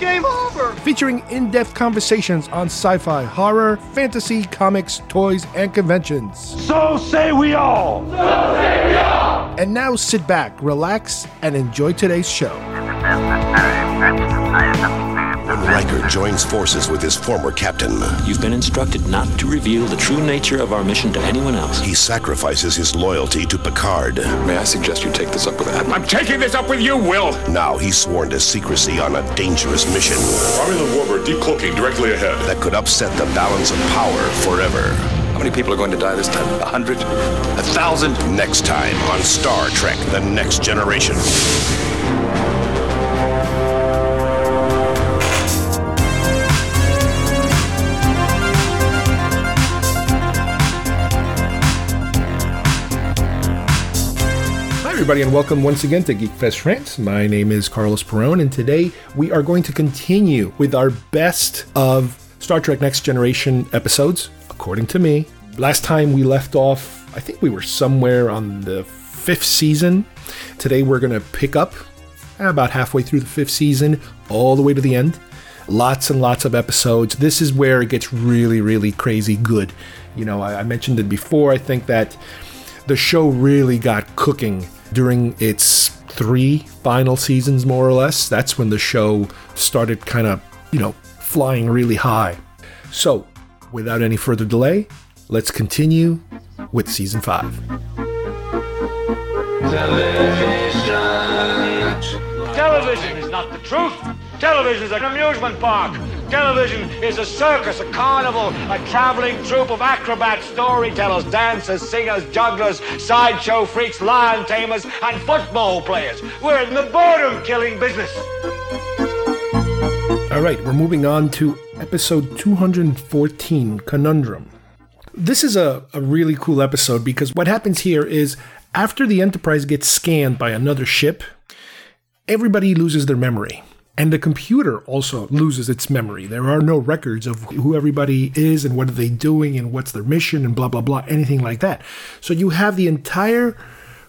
Game over. featuring in depth conversations on sci fi, horror, fantasy, comics, toys, and conventions. So say we all! So say we all. And now sit back, relax, and enjoy today's show. When Riker joins forces with his former captain, You've been instructed not to reveal the true nature of our mission to anyone else. he sacrifices his loyalty to Picard. May I suggest you take this up with Admiral? I'm taking this up with you, Will! Now he's sworn to secrecy on a dangerous mission Romulan warbird decloaking directly ahead. that could upset the balance of power forever. How many people are going to die this time? A hundred? A thousand? Next time on Star Trek The Next Generation. Everybody, and welcome once again to Geekfest Rants. My name is Carlos Perone, and today we are going to continue with our best of Star Trek Next Generation episodes, according to me. Last time we left off, I think we were somewhere on the fifth season. Today we're going to pick up eh, about halfway through the fifth season, all the way to the end. Lots and lots of episodes. This is where it gets really, really crazy good. You know, I, I mentioned it before. I think that the show really got cooking during its three final seasons, more or less. That's when the show started kind of, you know, flying really high. So, without any further delay, let's continue with season five. Television is not the truth. Television is an amusement park. Television is a circus, a carnival, a traveling troupe of acrobats, storytellers, dancers, singers, jugglers, sideshow freaks, lion tamers, and football players. We're in the boredom killing business. All right, we're moving on to episode 214 Conundrum. This is a, a really cool episode because what happens here is after the Enterprise gets scanned by another ship, everybody loses their memory. And the computer also loses its memory. There are no records of who everybody is and what are they doing and what's their mission and blah, blah, blah, anything like that. So you have the entire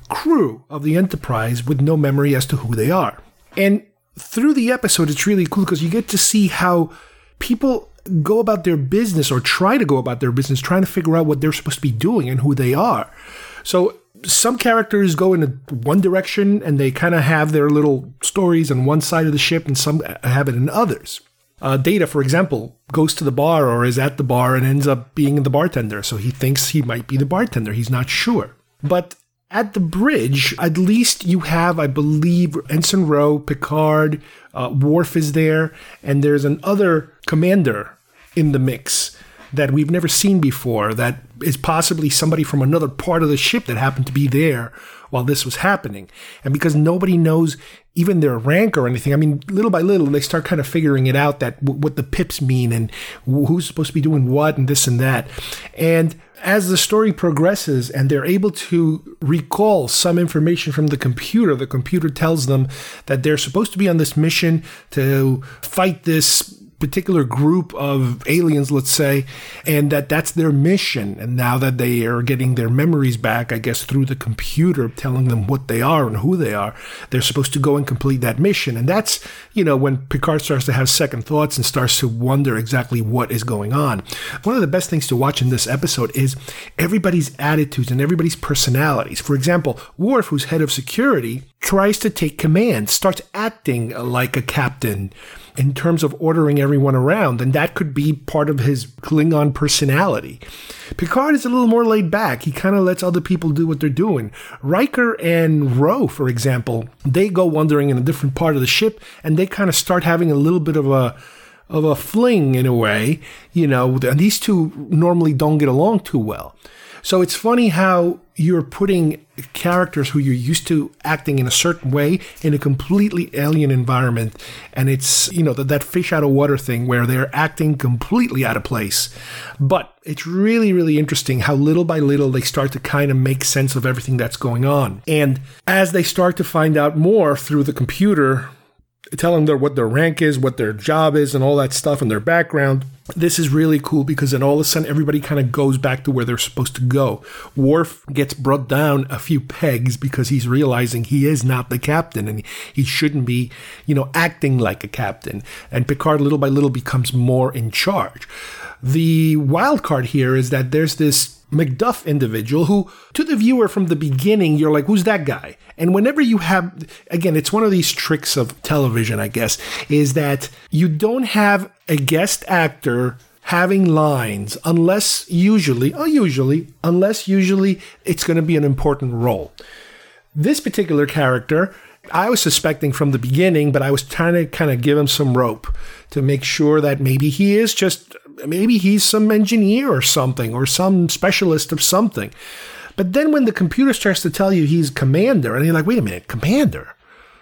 crew of the Enterprise with no memory as to who they are. And through the episode, it's really cool because you get to see how people go about their business or try to go about their business, trying to figure out what they're supposed to be doing and who they are. So some characters go in one direction and they kind of have their little stories on one side of the ship, and some have it in others. Uh, Data, for example, goes to the bar or is at the bar and ends up being the bartender. So he thinks he might be the bartender. He's not sure. But at the bridge, at least you have, I believe, Ensign Ro, Picard, uh, Worf is there, and there's another commander in the mix that we've never seen before that is possibly somebody from another part of the ship that happened to be there while this was happening. And because nobody knows even their rank or anything, I mean, little by little, they start kind of figuring it out that w- what the pips mean and wh- who's supposed to be doing what and this and that. And as the story progresses and they're able to recall some information from the computer, the computer tells them that they're supposed to be on this mission to fight this particular group of aliens, let's say, and that that's their mission. And now that they are getting their memories back, I guess, through the computer telling them what they are and who they are, they're supposed to go and complete that mission. And that's, you know, when Picard starts to have second thoughts and starts to wonder exactly what is going on. One of the best things to watch in this episode is everybody's attitudes and everybody's personalities. For example, Worf, who's head of security, tries to take command, starts acting like a captain in terms of ordering everyone around, and that could be part of his Klingon personality. Picard is a little more laid back. He kind of lets other people do what they're doing. Riker and Ro, for example, they go wandering in a different part of the ship, and they kind of start having a little bit of a of a fling in a way, you know, and these two normally don't get along too well. So it's funny how you're putting characters who you're used to acting in a certain way in a completely alien environment. And it's, you know, that, that fish out of water thing where they're acting completely out of place. But it's really, really interesting how little by little they start to kind of make sense of everything that's going on. And as they start to find out more through the computer, telling them what their rank is, what their job is, and all that stuff, and their background. This is really cool because then all of a sudden everybody kind of goes back to where they're supposed to go. Worf gets brought down a few pegs because he's realizing he is not the captain and he shouldn't be, you know, acting like a captain. And Picard little by little becomes more in charge. The wild card here is that there's this Macduff individual who, to the viewer from the beginning, you're like, who's that guy? And whenever you have, again, it's one of these tricks of television, I guess, is that you don't have a guest actor having lines unless usually, oh, usually, unless usually it's going to be an important role. This particular character, I was suspecting from the beginning, but I was trying to kind of give him some rope to make sure that maybe he is just maybe he's some engineer or something or some specialist of something. But then when the computer starts to tell you he's commander, and you're like, wait a minute, commander?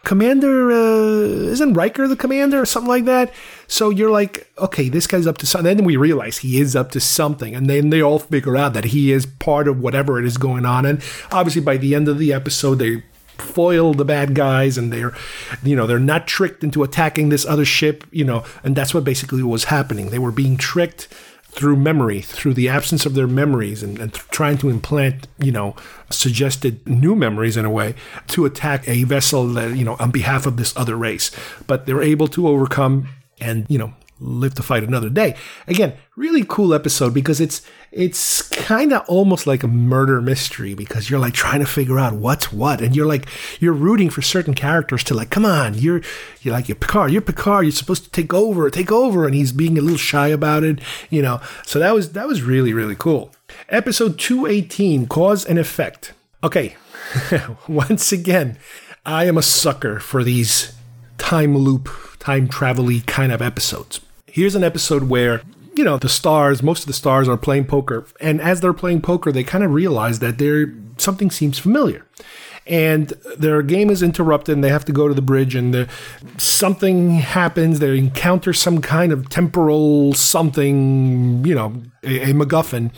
Commander, uh, isn't Riker the commander or something like that? So you're like, okay, this guy's up to something. Then we realize he is up to something. And then they all figure out that he is part of whatever it is going on. And obviously, by the end of the episode, they foil the bad guys and they're you know they're not tricked into attacking this other ship you know and that's what basically was happening they were being tricked through memory through the absence of their memories and, and trying to implant you know suggested new memories in a way to attack a vessel that you know on behalf of this other race. But they're able to overcome and you know live to fight another day. Again, really cool episode because it's it's kind of almost like a murder mystery because you're like trying to figure out what's what and you're like you're rooting for certain characters to like come on, you're you're like you're Picard, you're Picard, you're supposed to take over, take over and he's being a little shy about it, you know. So that was that was really really cool. Episode 218 cause and effect. Okay. Once again, I am a sucker for these time loop, time travel kind of episodes. Here's an episode where you know the stars most of the stars are playing poker. And as they're playing poker they kind of realize that there something seems familiar. And their game is interrupted and they have to go to the bridge and the, something happens. They encounter some kind of temporal something you know a, a macguffin.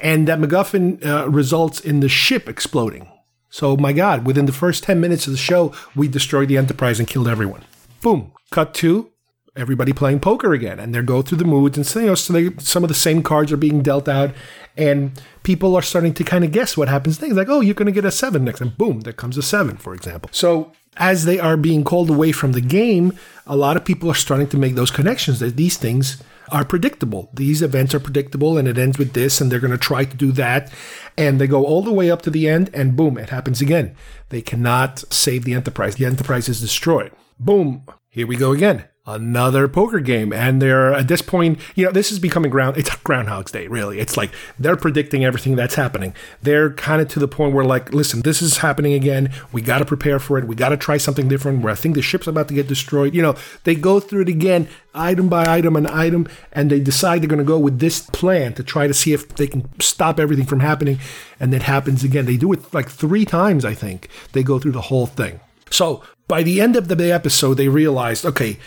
And that macguffin uh, results in the ship exploding. So my god within the first 10 minutes of the show we destroyed the enterprise and killed everyone. Boom. Cut to everybody playing poker again, and they go through the moods, and so, you know, so they, some of the same cards are being dealt out, and people are starting to kind of guess what happens next. Like, oh, you're going to get a seven next, and boom, there comes a seven, for example. So as they are being called away from the game, a lot of people are starting to make those connections that these things are predictable. These events are predictable, and it ends with this, and they're going to try to do that. And they go all the way up to the end, and boom, it happens again. They cannot save the Enterprise. The Enterprise is destroyed. Boom, here we go again another poker game. And they're at this point, you know, this is becoming ground. It's Groundhog's Day, really. It's like they're predicting everything that's happening. They're kind of to the point where, like, listen, this is happening again. We got to prepare for it. We got to try something different. Where I think the ship's about to get destroyed. You know, they go through it again, item by item and item, and they decide they're going to go with this plan to try to see if they can stop everything from happening. And it happens again. They do it like three times, I think. They go through the whole thing. So by the end of the episode, they realized, okay,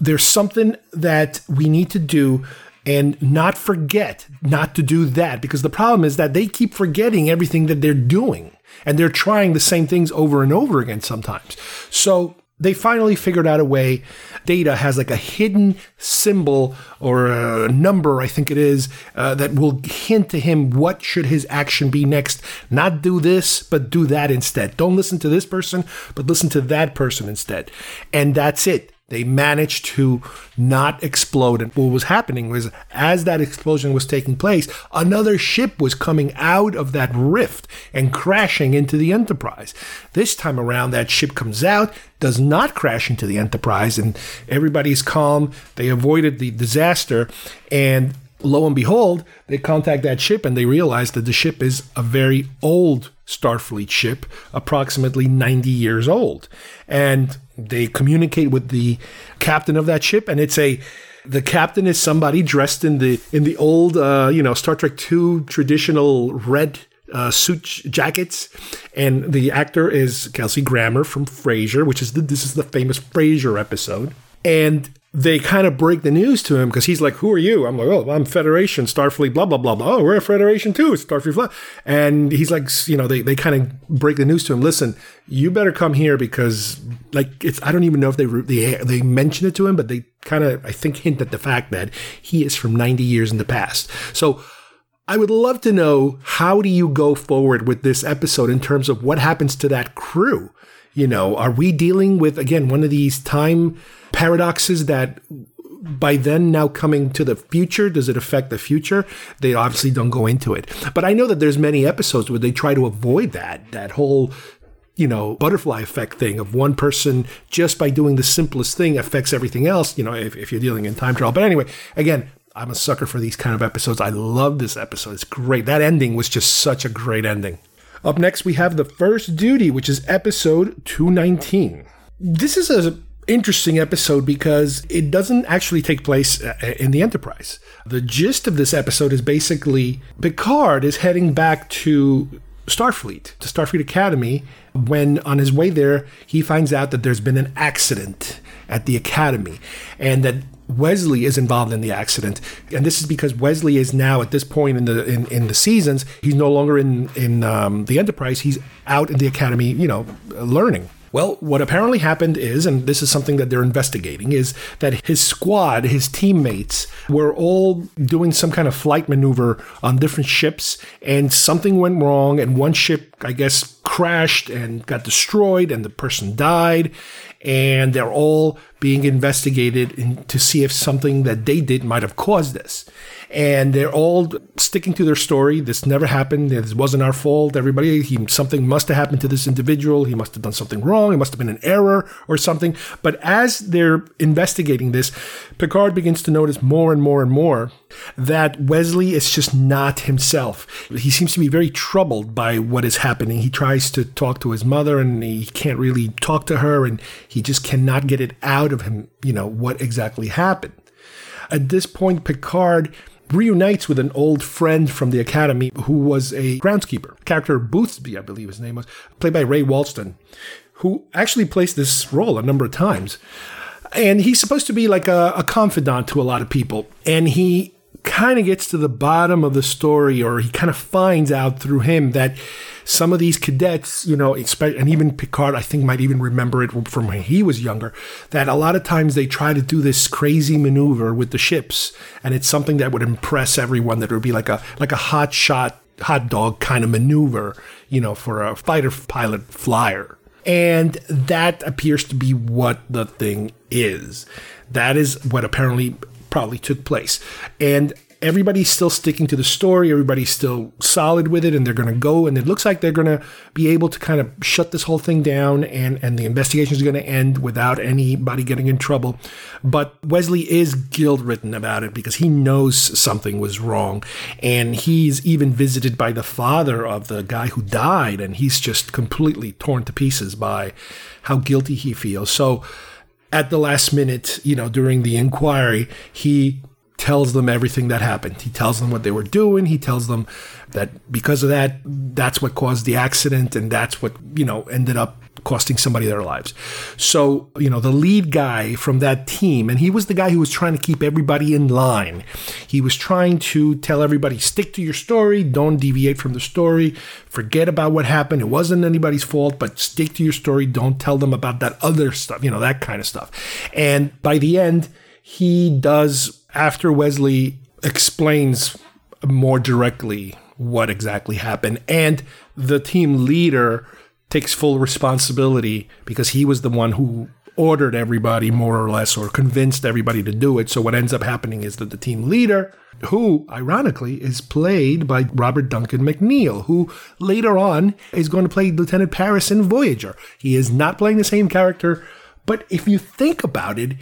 there's something that we need to do and not forget not to do that because the problem is that they keep forgetting everything that they're doing and they're trying the same things over and over again sometimes. So they finally figured out a way. Data has like a hidden symbol or a number, I think it is, uh, that will hint to him what should his action be next. Not do this, but do that instead. Don't listen to this person, but listen to that person instead. And that's it. They managed to not explode. And what was happening was, as that explosion was taking place, another ship was coming out of that rift and crashing into the Enterprise. This time around, that ship comes out, does not crash into the Enterprise, and everybody's calm. They avoided the disaster. And lo and behold, they contact that ship and they realize that the ship is a very old Starfleet ship, approximately 90 years old. And they communicate with the captain of that ship, and it's a the captain is somebody dressed in the in the old uh, you know Star Trek two traditional red uh, suit jackets, and the actor is Kelsey Grammer from Frasier, which is the, this is the famous Frasier episode, and they kind of break the news to him because he's like, "Who are you?" I'm like, "Oh, I'm Federation, Starfleet, blah blah blah blah." Oh, we're a Federation too, Starfleet, blah. And he's like, you know, they they kind of break the news to him. Listen, you better come here because, like, it's I don't even know if they they they mention it to him, but they kind of I think hint at the fact that he is from 90 years in the past. So. I would love to know how do you go forward with this episode in terms of what happens to that crew? You know, are we dealing with again one of these time paradoxes that by then now coming to the future does it affect the future? They obviously don't go into it. But i know that there's many episodes where they try to avoid that that whole you know butterfly effect thing of one person just by doing the simplest thing affects everything else you know if, if you're dealing in time travel but anyway again i'm a sucker for these kind of episodes. I love this episode. It's great. That ending was just such a great ending up next we have the first duty which is episode 219 this is a interesting episode because it doesn't actually take place uh, in the Enterprise. The gist of this episode is basically Picard is heading back to Starfleet, to Starfleet Academy, when on his way there, he finds out that there's been an accident at the Academy and that Wesley is involved in the accident, and this is because Wesley is now at this point in the in, in the seasons. He's no longer in in um, the Enterprise. He's out in the Academy, you know, learning. Well, what apparently happened is, and this is something that they're investigating, is that his squad, his teammates, were all doing some kind of flight maneuver on different ships, and something went wrong, and one ship, I guess, crashed and got destroyed, and the person died, and they're all being investigated in, to see if something that they did might have caused this and they're all sticking to their story. This never happened. This wasn't our fault. Everybody, he, something must have happened to this individual. He must have done something wrong. It must have been an error or something. But as they're investigating this, Picard begins to notice more and more and more that Wesley is just not himself. He seems to be very troubled by what is happening. He tries to talk to his mother and he can't really talk to her and he just cannot get it out of him, you know, what exactly happened. At this point, Picard reunites with an old friend from the academy who was a groundskeeper. Character Boothby, I believe his name was, played by Ray Walston, who actually plays this role a number of times. And he's supposed to be like a, a confidant to a lot of people. And he kind of gets to the bottom of the story, or he kind of finds out through him that some of these cadets, you know, and even Picard, I think, might even remember it from when he was younger, that a lot of times they try to do this crazy maneuver with the ships, and it's something that would impress everyone. That would be like a like a hot shot, hot dog kind of maneuver, you know, for a fighter pilot flyer. And that appears to be what the thing is. That is what apparently probably took place. And everybody's still sticking to the story. Everybody's still solid with it, and they're going to go. And it looks like they're going to be able to kind of shut this whole thing down, and and the investigation is going to end without anybody getting in trouble. But Wesley is guilt ridden about it because he knows something was wrong, and he's even visited by the father of the guy who died, and he's just completely torn to pieces by how guilty he feels. So. At the last minute, you know, during the inquiry, he tells them everything that happened. He tells them what they were doing. He tells them that because of that, that's what caused the accident and that's what, you know, ended up costing somebody their lives. So, you know, the lead guy from that team, and he was the guy who was trying to keep everybody in line. He was trying to tell everybody, stick to your story, don't deviate from the story, forget about what happened. It wasn't anybody's fault, but stick to your story, don't tell them about that other stuff, you know, that kind of stuff. And by the end, he does after Wesley explains more directly what exactly happened, and the team leader takes full responsibility because he was the one who ordered everybody more or less or convinced everybody to do it. So what ends up happening is that the team leader, who ironically is played by Robert Duncan McNeil, who later on is going to play Lieutenant Paris in Voyager. He is not playing the same character, but if you think about it,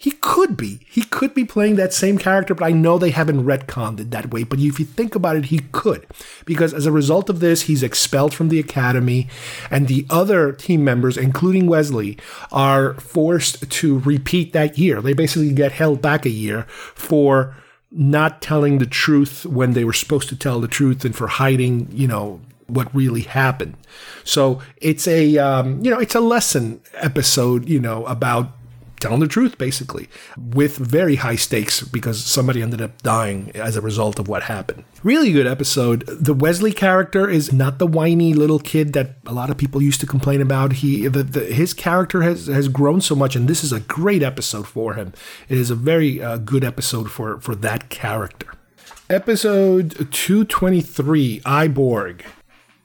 he could be. He could be playing that same character, but I know they haven't retconned it that way. But if you think about it, he could. Because as a result of this, he's expelled from the academy, and the other team members, including Wesley, are forced to repeat that year. They basically get held back a year for not telling the truth when they were supposed to tell the truth and for hiding, you know, what really happened. So it's a, um, you know, it's a lesson episode, you know, about telling the truth, basically, with very high stakes because somebody ended up dying as a result of what happened. Really good episode. The Wesley character is not the whiny little kid that a lot of people used to complain about. He, the, the, his character has has grown so much, and this is a great episode for him. It is a very uh, good episode for for that character. Episode two twenty three, I, Borg.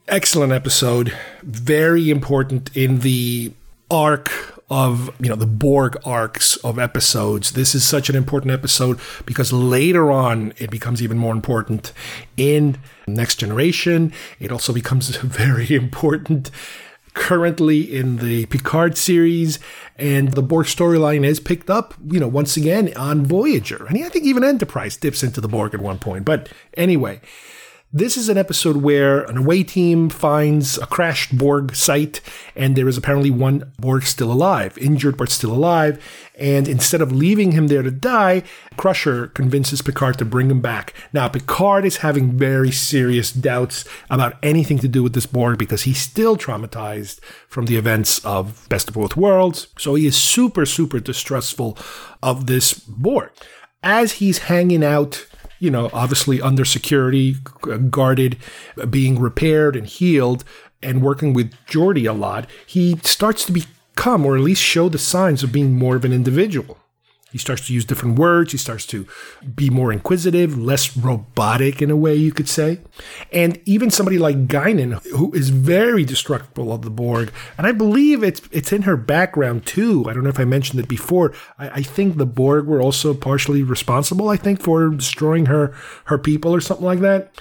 Excellent episode. Very important in the arc of you know the Borg arcs of episodes. This is such an important episode because later on it becomes even more important in Next Generation. It also becomes very important currently in the Picard series, and the Borg storyline is picked up, you know, once again on Voyager. And I think even Enterprise dips into the Borg at one point. But anyway, this is an episode where an away team finds a crashed Borg site, and there is apparently one Borg still alive, injured but still alive. And instead of leaving him there to die, Crusher convinces Picard to bring him back. Now, Picard is having very serious doubts about anything to do with this Borg because he's still traumatized from the events of Best of Both Worlds. So he is super, super distrustful of this Borg. As he's hanging out you know, obviously under security, guarded, being repaired and healed, and working with Geordi a lot, he starts to become, or at least show the signs of being more of an individual. He starts to use different words. He starts to be more inquisitive, less robotic in a way, you could say. And even somebody like Guinan, who is very destructible of the Borg, and I believe it's it's in her background too. I don't know if I mentioned it before. I, I think the Borg were also partially responsible, I think, for destroying her her people or something like that.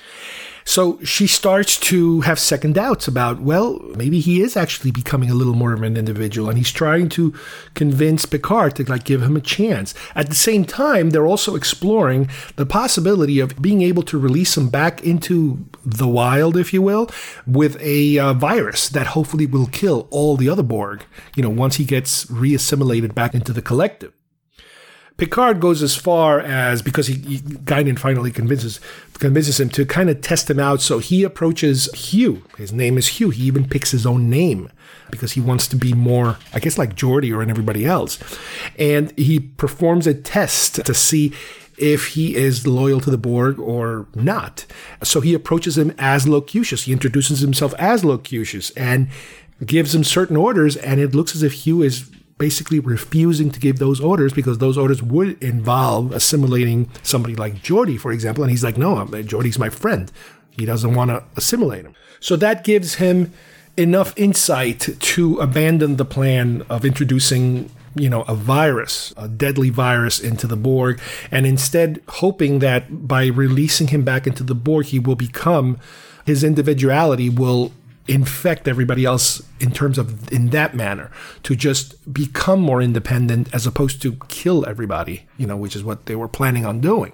So she starts to have second doubts about, well, maybe he is actually becoming a little more of an individual and he's trying to convince Picard to like give him a chance. At the same time, they're also exploring the possibility of being able to release him back into the wild, if you will, with a uh, virus that hopefully will kill all the other Borg, you know, once he gets reassimilated back into the collective. Picard goes as far as because he, he Guinan finally convinces convinces him to kind of test him out. So he approaches Hugh. His name is Hugh. He even picks his own name because he wants to be more, I guess, like Geordi or everybody else. And he performs a test to see if he is loyal to the Borg or not. So he approaches him as Locutus. He introduces himself as Locutus and gives him certain orders, and it looks as if Hugh is basically refusing to give those orders because those orders would involve assimilating somebody like Geordi, for example. And he's like, no, Geordi's my friend. He doesn't want to assimilate him. So that gives him enough insight to abandon the plan of introducing you know, a virus, a deadly virus into the Borg, and instead hoping that by releasing him back into the Borg, he will become, his individuality will infect everybody else in terms of in that manner to just become more independent as opposed to kill everybody you know which is what they were planning on doing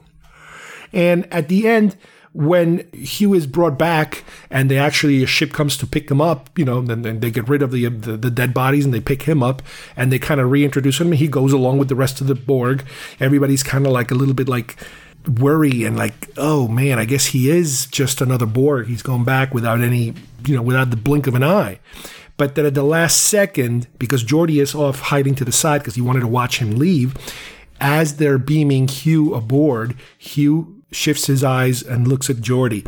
and at the end when Hugh is brought back and they actually a ship comes to pick him up, you know, then, then they get rid of the, the, the dead bodies and they pick him up and they kind of reintroduce him. He goes along with the rest of the Borg. Everybody's kind of like a little bit like worry and like, oh man, I guess he is just another Borg. He's going back without any, you know, without the blink of an eye. But then at the last second, because Geordi is off hiding to the side because he wanted to watch him leave, as they're beaming Hugh aboard, Hugh shifts his eyes and looks at Geordi.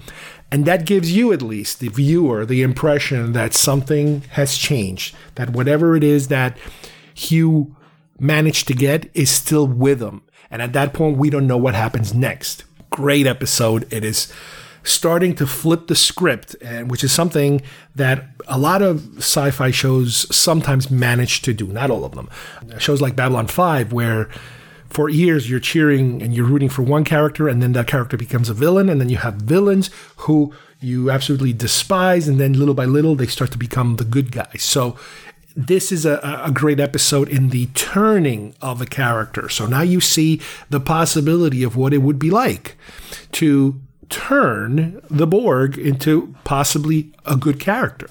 And that gives you, at least, the viewer, the impression that something has changed, that whatever it is that Hugh managed to get is still with him and at that point, we don't know what happens next. Great episode. It is starting to flip the script, and which is something that a lot of sci-fi shows sometimes manage to do. Not all of them. Shows like Babylon 5, where for years you're cheering and you're rooting for one character, and then that character becomes a villain, and then you have villains who you absolutely despise, and then little by little they start to become the good guys. So this is a, a great episode in the turning of a character. So now you see the possibility of what it would be like to turn the Borg into possibly a good character.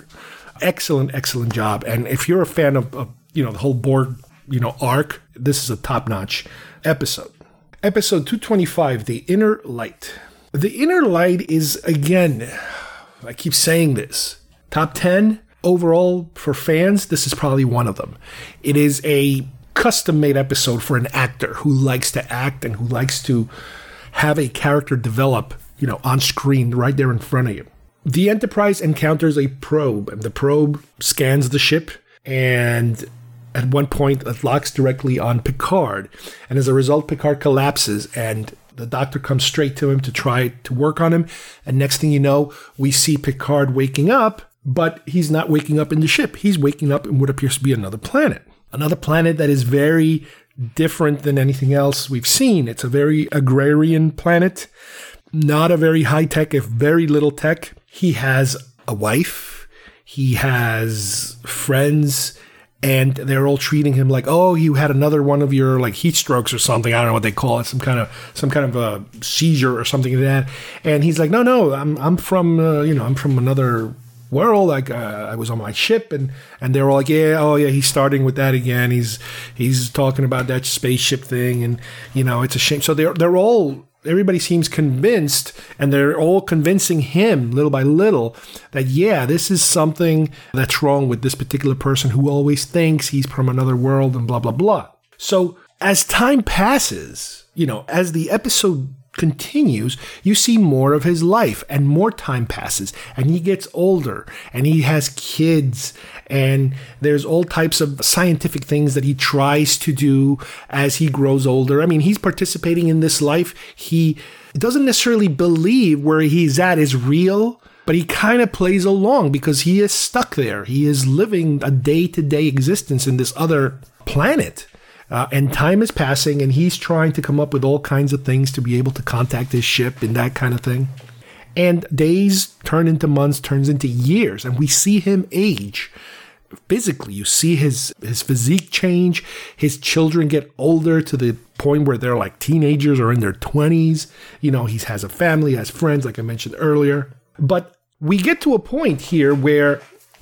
Excellent, excellent job. And if you're a fan of, of you know the whole Borg you know arc, this is a top notch episode. Episode 225 The Inner Light. The Inner Light is, again, I keep saying this, top 10 overall for fans. This is probably one of them. It is a custom made episode for an actor who likes to act and who likes to have a character develop, you know, on screen right there in front of you. The Enterprise encounters a probe, and the probe scans the ship, and at one point it locks directly on Picard. And as a result, Picard collapses, and the doctor comes straight to him to try to work on him. And next thing you know, we see Picard waking up, but he's not waking up in the ship. He's waking up in what appears to be another planet. Another planet that is very different than anything else we've seen. It's a very agrarian planet, not a very high tech, if very little tech. He has a wife, he has friends, and they're all treating him like, oh, you had another one of your like heat strokes or something. I don't know what they call it, some kind of some kind of a seizure or something like that. And he's like, no, no, I'm I'm from uh, you know I'm from another world. Like uh, I was on my ship, and and they're all like, yeah, oh yeah, he's starting with that again. He's he's talking about that spaceship thing, and you know it's a shame. So they're they're all everybody seems convinced and they're all convincing him little by little that yeah this is something that's wrong with this particular person who always thinks he's from another world and blah blah blah so as time passes you know as the episode continues, you see more of his life and more time passes and he gets older and he has kids and there's all types of scientific things that he tries to do as he grows older. I mean, he's participating in this life. He doesn't necessarily believe where he's at is real. But he kind of plays along because he is stuck there. He is living a day to day existence in this other planet. Uh, and time is passing, and he's trying to come up with all kinds of things to be able to contact his ship and that kind of thing. And days turn into months, turns into years, and we see him age physically. You see his his physique change. His children get older to the point where they're like teenagers or in their twenties. You know, he has a family, has friends, like I mentioned earlier. But we get to a point here where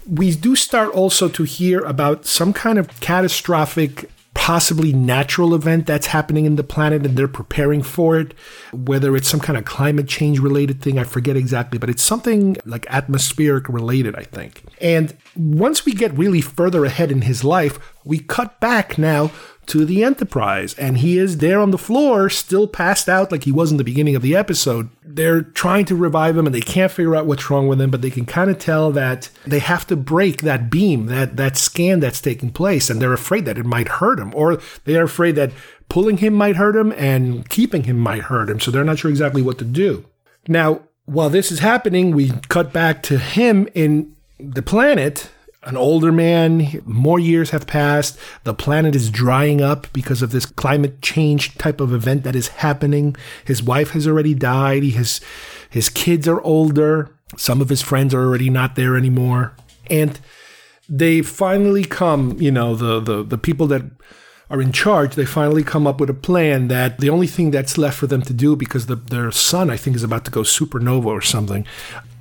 we do start also to hear about some kind of catastrophic possibly natural event that's happening in the planet and they're preparing for it, whether it's some kind of climate change related thing, I forget exactly, but it's something like atmospheric related, I think. And once we get really further ahead in his life, we cut back now to the Enterprise, and he is there on the floor, still passed out like he was in the beginning of the episode. They're trying to revive him, and they can't figure out what's wrong with him, but they can kind of tell that they have to break that beam, that that scan that's taking place, and they're afraid that it might hurt him, or they are afraid that pulling him might hurt him and keeping him might hurt him. So they're not sure exactly what to do. Now, while this is happening, we cut back to him in the planet an older man, more years have passed, the planet is drying up because of this climate change type of event that is happening. His wife has already died, he has his kids are older, some of his friends are already not there anymore. And they finally come, you know, the the, the people that are in charge, they finally come up with a plan that the only thing that's left for them to do, because the, their son, I think, is about to go supernova or something,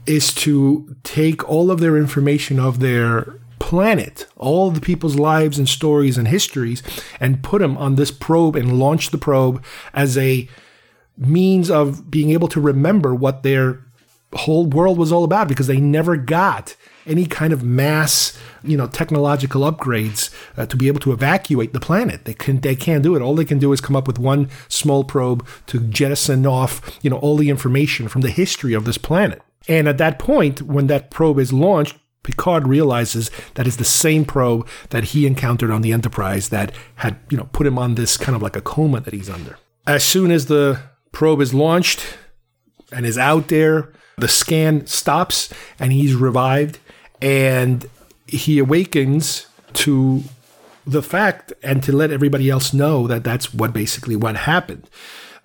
is to take all of their information of their planet, all the people's lives and stories and histories, and put them on this probe and launch the probe as a means of being able to remember what their whole world was all about because they never got any kind of mass, you know, technological upgrades uh, to be able to evacuate the planet. They can they can't do it. All they can do is come up with one small probe to jettison off, you know, all the information from the history of this planet. And at that point, when that probe is launched, Picard realizes that it's the same probe that he encountered on the Enterprise that had, you know, put him on this kind of like a coma that he's under. As soon as the probe is launched and is out there, the scan stops and he's revived and he awakens to the fact and to let everybody else know that that's what basically what happened.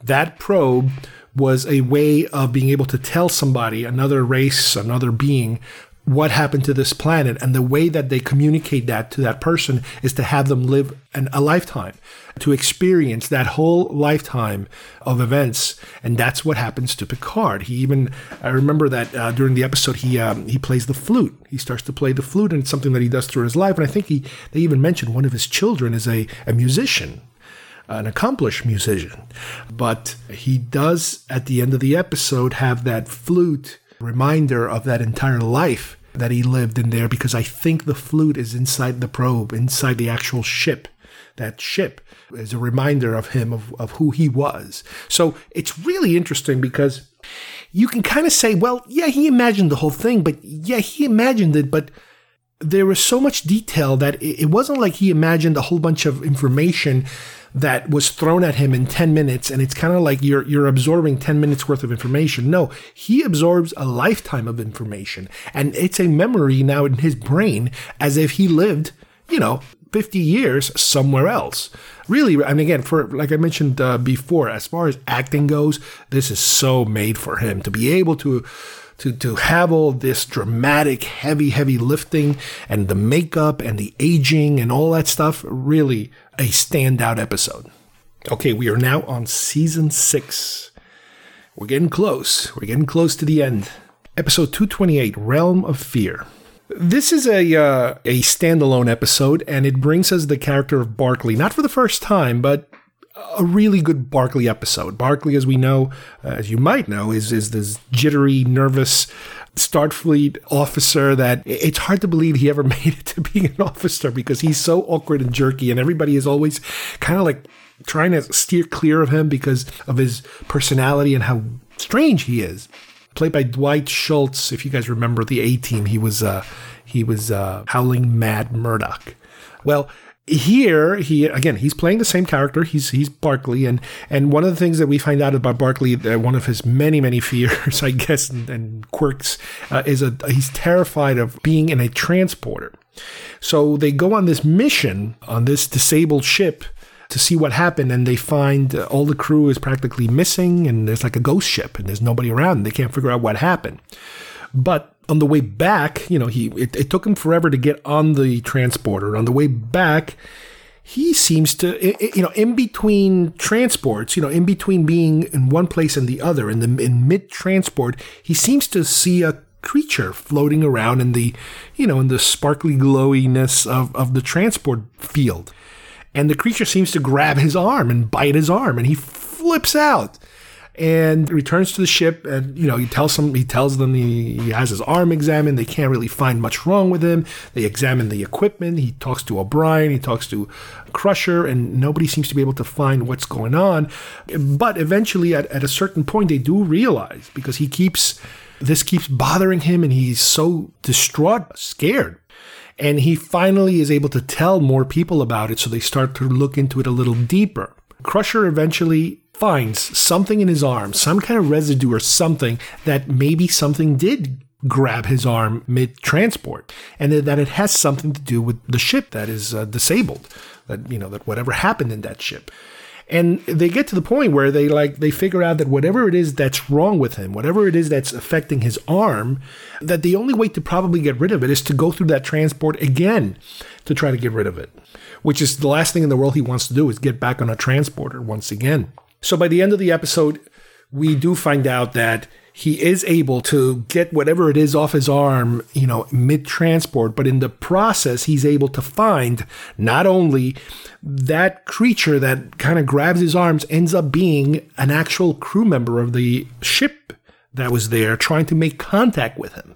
That probe was a way of being able to tell somebody, another race, another being, what happened to this planet. And the way that they communicate that to that person is to have them live an, a lifetime, to experience that whole lifetime of events. And that's what happens to Picard. He even, I remember that uh, during the episode, he, um, he plays the flute. He starts to play the flute, and it's something that he does through his life. And I think he, they even mentioned one of his children is a, a musician. An accomplished musician. But he does, at the end of the episode, have that flute reminder of that entire life that he lived in there because I think the flute is inside the probe, inside the actual ship. That ship is a reminder of him, of, of who he was. So it's really interesting because you can kind of say, well, yeah, he imagined the whole thing, but yeah, he imagined it, but there was so much detail that it wasn't like he imagined a whole bunch of information that was thrown at him in 10 minutes and it's kind of like you're you're absorbing 10 minutes worth of information. No he absorbs a lifetime of information and it's a memory now in his brain as if he lived you know 50 years somewhere else. Really and again for like i mentioned uh, before as far as acting goes this is so made for him to be able to to, to have all this dramatic, heavy, heavy lifting and the makeup and the aging and all that stuff, really a standout episode. Okay, we are now on season six. We're getting close. We're getting close to the end. Episode 228 Realm of Fear. This is a uh, a standalone episode, and it brings us the character of Barclay, not for the first time, but a really good Barclay episode. Barclay, as we know, uh, as you might know, is is this jittery, nervous Starfleet officer that it's hard to believe he ever made it to being an officer because he's so awkward and jerky, and everybody is always kind of like trying to steer clear of him because of his personality and how strange he is. Played by Dwight Schultz, if you guys remember the A Team, he was uh, he was uh, Howling Mad Murdock. Well, here he again he's playing the same character. He's he's barclay and and one of the things that we find out about barclay uh, one of his many many fears i guess and, and quirks uh, is a he's terrified of being in a transporter. So they go on this mission on this disabled ship to see what happened and they find uh, all the crew is practically missing and there's like a ghost ship and there's nobody around. They can't figure out what happened. But on the way back, you know, he it, it took him forever to get on the transporter. On the way back, he seems to, you know, in between transports, you know, in between being in one place and the other, in the in mid transport, he seems to see a creature floating around in the, you know, in the sparkly glowiness of, of the transport field. And the creature seems to grab his arm and bite his arm, and he flips out and returns to the ship and you know he tells them he tells them he, he has his arm examined. They can't really find much wrong with him. They examine the equipment. He talks to o'brien. He talks to crusher and nobody seems to be able to find what's going on. But eventually at, at a certain point they do realize because he keeps this keeps bothering him and he's so distraught scared. And he finally is able to tell more people about it so they start to look into it a little deeper. Crusher eventually finds something in his arm, some kind of residue or something that maybe something did grab his arm mid transport, and that it has something to do with the ship that is uh, disabled. That you know that whatever happened in that ship. And they get to the point where they like they figure out that whatever it is that's wrong with him, whatever it is that's affecting his arm, that the only way to probably get rid of it is to go through that transport again to try to get rid of it. Which is the last thing in the world he wants to do is get back on a transporter once again. So by the end of the episode, we do find out that he is able to get whatever it is off his arm, you know, mid transport, but in the process, he's able to find not only that creature that kind of grabs his arms ends up being an actual crew member of the ship that was there trying to make contact with him.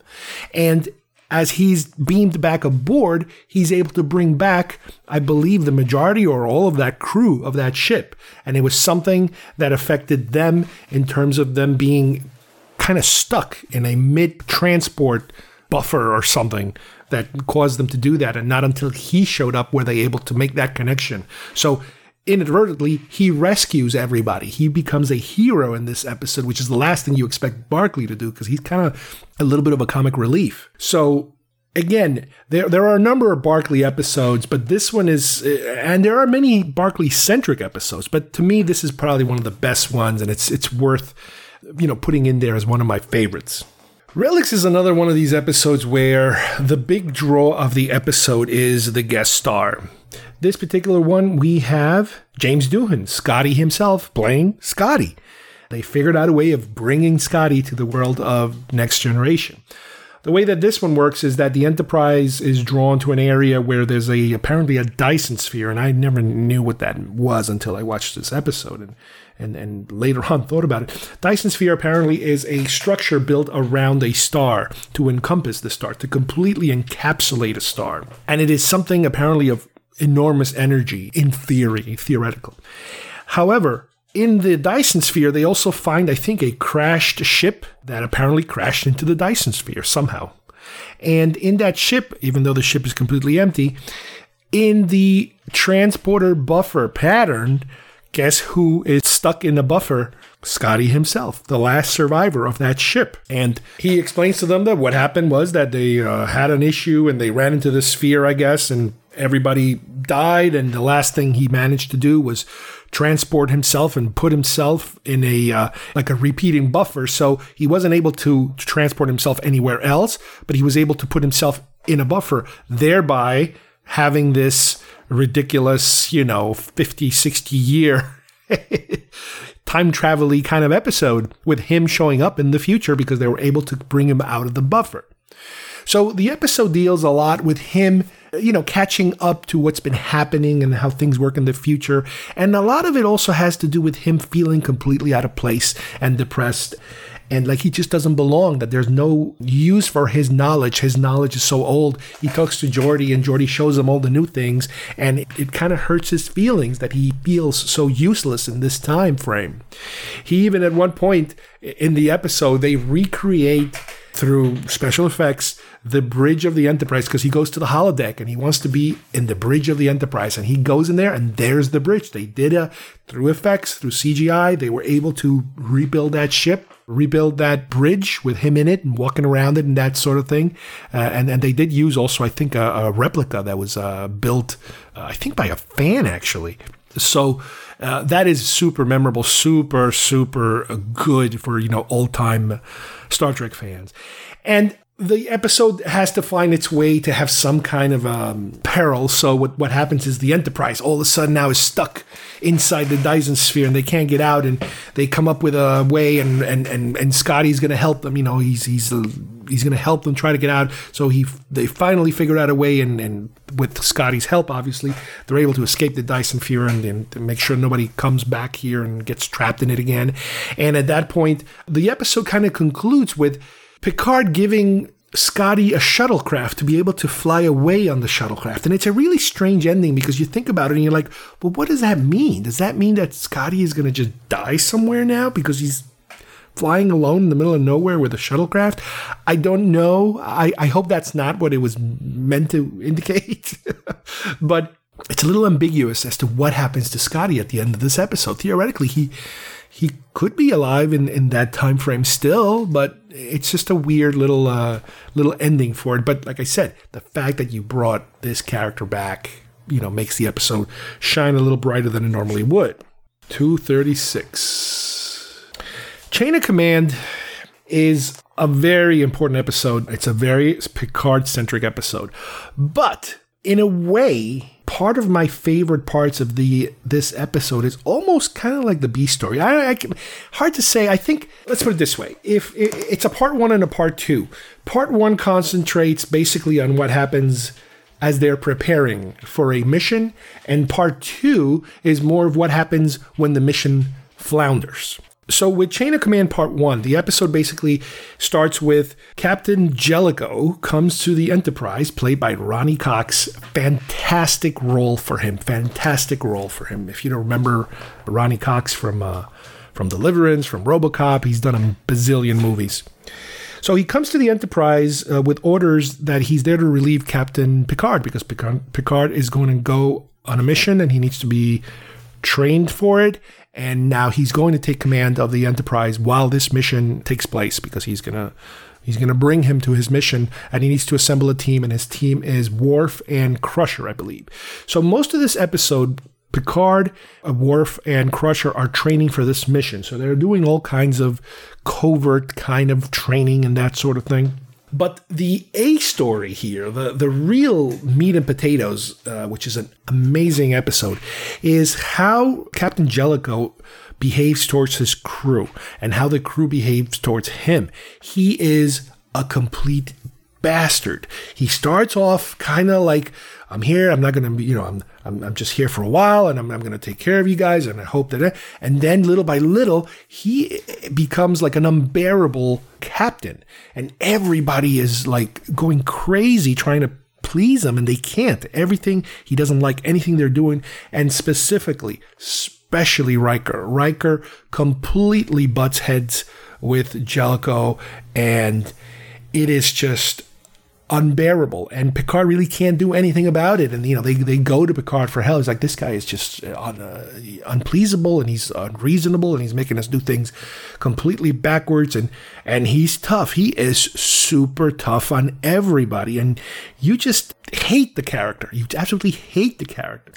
And as he's beamed back aboard, he's able to bring back, I believe, the majority or all of that crew of that ship. And it was something that affected them in terms of them being kind of stuck in a mid transport buffer or something that caused them to do that. And not until he showed up were they able to make that connection. So inadvertently, he rescues everybody. He becomes a hero in this episode, which is the last thing you expect Barclay to do because he's kind of a little bit of a comic relief. So again, there there are a number of Barclay episodes, but this one is, eh, and there are many Barclay centric episodes. But to me, this is probably one of the best ones, and it's it's worth you know putting in there as one of my favorites. Relics is another one of these episodes where the big draw of the episode is the guest star. This particular one, we have James Doohan, Scotty himself, playing Scotty. They figured out a way of bringing Scotty to the world of Next Generation. the way that this one works is that the Enterprise is drawn to an area where there's a apparently a Dyson sphere, and I never knew what that was until I watched this episode and and, and later on thought about it. Dyson sphere apparently is a structure built around a star to encompass the star, to completely encapsulate a star. And it is something apparently of enormous energy in theory, theoretical. However, in the Dyson sphere, they also find, I think, a crashed ship that apparently crashed into the Dyson sphere somehow. And in that ship, even though the ship is completely empty, in the transporter buffer pattern, guess who is stuck in the buffer? Scotty himself, the last survivor of that ship. And he explains to them that what happened was that they uh, had an issue and they ran into the sphere, I guess, and everybody died. And the last thing he managed to do was transport himself and put himself in a uh, like a repeating buffer so he wasn't able to transport himself anywhere else but he was able to put himself in a buffer thereby having this ridiculous you know 50 60 year time travel kind of episode with him showing up in the future because they were able to bring him out of the buffer so the episode deals a lot with him you know, catching up to what's been happening and how things work in the future. And a lot of it also has to do with him feeling completely out of place and depressed. And like he just doesn't belong, that there's no use for his knowledge. His knowledge is so old. He talks to Geordi, and Geordi shows him all the new things. And it, it kind of hurts his feelings that he feels so useless in this time frame. He even at one point in the episode, they recreate through special effects the bridge of the Enterprise because he goes to the holodeck and he wants to be in the bridge of the Enterprise. And he goes in there and there's the bridge. They did a, through effects, through CGI, they were able to rebuild that ship, rebuild that bridge with him in it and walking around it and that sort of thing. Uh, and, and they did use also, I think, a, a replica that was uh, built, uh, I think, by a fan actually. So, uh, that is super memorable, super, super good for, you know, old time Star Trek fans. And the episode has to find its way to have some kind of um, peril. So what, what happens is the Enterprise all of a sudden now is stuck inside the Dyson sphere and they can't get out and they come up with a way and and and, and Scotty's going to help them. You know, he's he's he's going to help them try to get out. So he they finally figured out a way and and with Scotty's help, obviously, they're able to escape the Dyson sphere and, and make sure nobody comes back here and gets trapped in it again. And at that point, the episode kind of concludes with Picard giving Scotty a shuttlecraft to be able to fly away on the shuttlecraft. And it's a really strange ending because you think about it and you're like, well, what does that mean? Does that mean that Scotty is going to just die somewhere now because he's flying alone in the middle of nowhere with a shuttlecraft? I don't know. I, I hope that's not what it was meant to indicate. but it's a little ambiguous as to what happens to Scotty at the end of this episode. Theoretically, he he could be alive in, in that time frame still, but it's just a weird little uh, little ending for it. But like I said, the fact that you brought this character back, you know, makes the episode shine a little brighter than it normally would. 236. Chain of Command is a very important episode. It's a very Picard centric episode. But in a way, part of my favorite parts of the this episode is almost kind of like the B story. I, I hard to say. I think let's put it this way: if it, it's a part one and a part two, part one concentrates basically on what happens as they're preparing for a mission, and part two is more of what happens when the mission flounders. So, with Chain of Command Part 1, the episode basically starts with Captain Jellicoe comes to the Enterprise, played by Ronny Cox. Fantastic role for him. Fantastic role for him. If you don't remember Ronny Cox from, uh, from Deliverance, from Robocop, he's done a bazillion movies. So he comes to the Enterprise uh, with orders that he's there to relieve Captain Picard because Picard, Picard is going to go on a mission and he needs to be trained for it and now he's going to take command of the Enterprise while this mission takes place because he's gonna he's gonna bring him to his mission, and he needs to assemble a team, and his team is Worf and Crusher, I believe. So most of this episode. Picard, uh, Worf, and Crusher are training for this mission. So they're doing all kinds of covert kind of training and that sort of thing. But the A story here, the, the real meat and potatoes, uh, which is an amazing episode, is how Captain Jellicoe behaves towards his crew and how the crew behaves towards him. He is a complete bastard. He starts off kind of like, I'm here. I'm not going to be, you know, I'm, I'm, I'm just here for a while and I'm, I'm going to take care of you guys. And I hope that, and then little by little, he becomes like an unbearable captain. And everybody is like going crazy trying to please him and they can't. Everything, he doesn't like anything they're doing. And specifically, especially Riker. Riker completely butts heads with Jellicoe and it is just unbearable. And Picard really can't do anything about it. And you know they, they go to Picard for help. He's like this guy is just un, uh, unpleasable and he's unreasonable and he's making us do things completely backwards. And and he's tough. He is super tough on everybody. And you just hate the character. You absolutely hate the character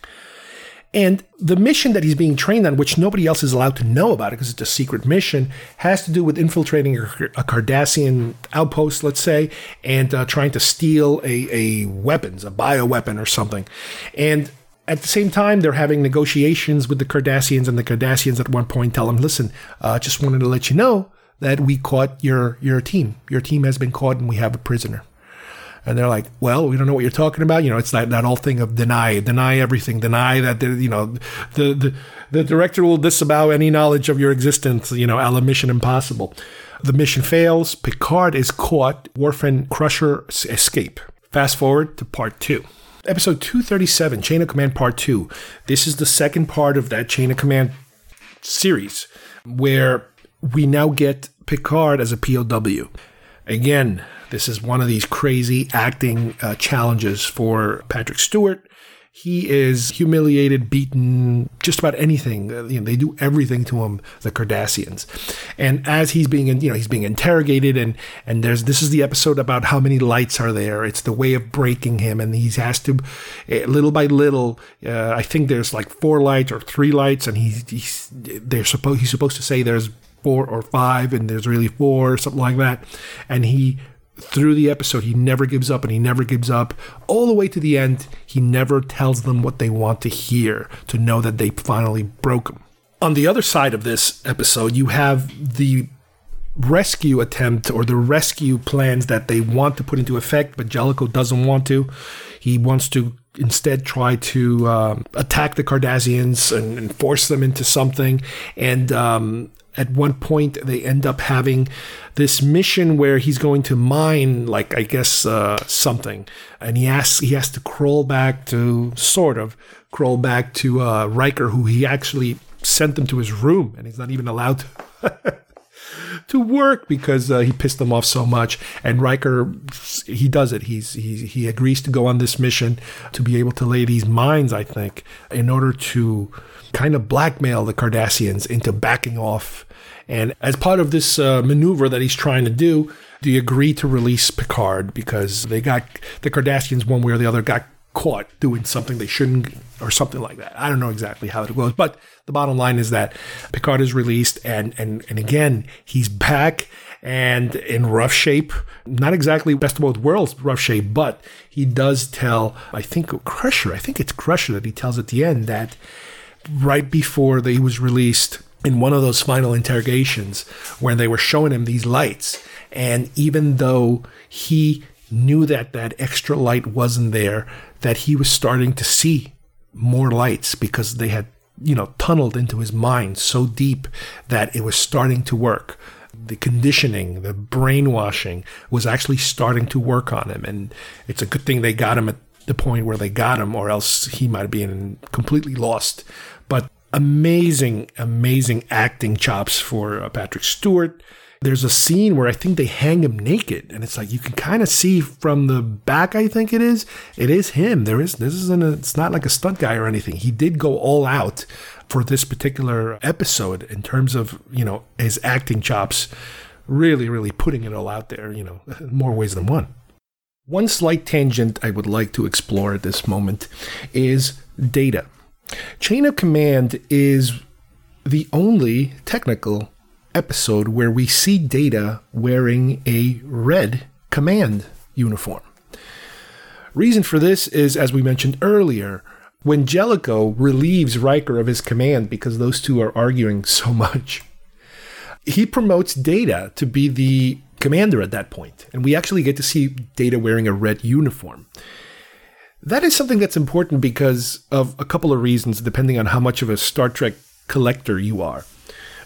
and the mission that he's being trained on, which nobody else is allowed to know about because it's a secret mission, has to do with infiltrating a, Cardassian outpost, let's say, and uh, trying to steal a, a weapons, a bioweapon or something. And at the same time, they're having negotiations with the Cardassians, and the Cardassians at one point tell him, "Listen, uh, just wanted to let you know that we caught your your team. Your team has been caught, and we have a prisoner." And they're like, "Well, we don't know what you're talking about." You know, it's that that whole thing of deny, deny everything, deny that you know the the the director will disavow any knowledge of your existence. You know, a la Mission Impossible. The mission fails. Picard is caught. Worf and Crusher escape. Fast forward to part two. Episode 237, Chain of Command Part 2. This is the second part of that Chain of Command series where we now get Picard as a POW. Again, this is one of these crazy acting uh, challenges for Patrick Stewart. He is humiliated, beaten, just about anything. Uh, you know, they do everything to him, the Cardassians. And as he's being, you know, he's being interrogated, and and there's this is the episode about how many lights are there. It's the way of breaking him, and he has to, uh, little by little. Uh, I think there's like four lights or three lights, and he's, he's they're supposed he's supposed to say there's four or five, and there's really four, something like that, and he through the episode, he never gives up and he never gives up. All the way to the end, he never tells them what they want to hear to know that they finally broke him. On the other side of this episode, you have the rescue attempt or the rescue plans that they want to put into effect, but Jellicoe doesn't want to. He wants to instead try to um, attack the Cardassians and, and, force them into something. And um, at one point they end up having this mission where he's going to mine like i guess uh, something and he asks he has to crawl back to sort of crawl back to uh, Riker who he actually sent them to his room and he's not even allowed to to work because uh, he pissed them off so much. And Riker, he does it. He's he he agrees to go on this mission to be able to lay these mines. I think in order to kind of blackmail the Cardassians into backing off. And as part of this uh, maneuver that he's trying to do, you agree to release Picard because they got the Cardassians one way or the other got caught doing something they shouldn't or something like that. I don't know exactly how it goes, but the bottom line is that Picard is released and and and again, he's back and in rough shape. Not exactly best of both worlds rough shape, but he does tell I think Crusher, I think it's Crusher that he tells at the end that right before he was released in one of those final interrogations where they were showing him these lights. And even though he knew that that extra light wasn't there, that he was starting to see more lights because they had, you know, tunneled into his mind so deep that it was starting to work. The conditioning, the brainwashing was actually starting to work on him. And it's a good thing they got him at the point where they got him, or else he might have been completely lost. But amazing, amazing acting chops for uh, Patrick Stewart. There's a scene where I think they hang him naked, and it's like you can kind of see from the back. I think it is. It is him. There is. This isn't. A, it's not like a stunt guy or anything. He did go all out for this particular episode in terms of you know his acting chops. Really, really putting it all out there. You know, more ways than one. One slight tangent I would like to explore at this moment is data. Chain of Command is the only technical episode where we see Data wearing a red command uniform. Reason for this is, as we mentioned earlier, when Jellicoe relieves Riker of his command because those two are arguing so much, he promotes Data to be the commander at that point, and we actually get to see Data wearing a red uniform. That is something that's important because of a couple of reasons, depending on how much of a Star Trek collector you are.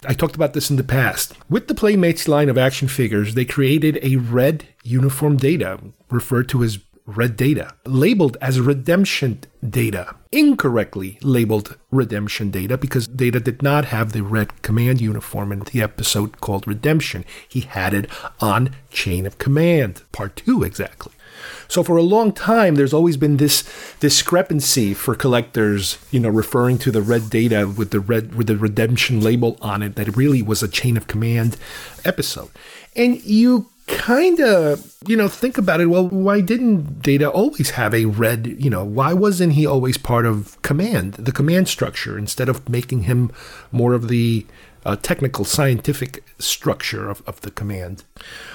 I talked about this in the past. With the Playmates line of action figures, they created a red uniform data, referred to as red data, labeled as redemption data. Incorrectly labeled redemption data because data did not have the red command uniform in the episode called Redemption. He had it on Chain of Command, part two exactly. So for a long time, there's always been this discrepancy for collectors, you know, referring to the red data with the red with the redemption label on it that it really was a chain of command episode. And you kind of, you know, think about it. Well, why didn't Data always have a red, you know, why wasn't he always part of command, the command structure, instead of making him more of the uh, technical, scientific structure of, of the command?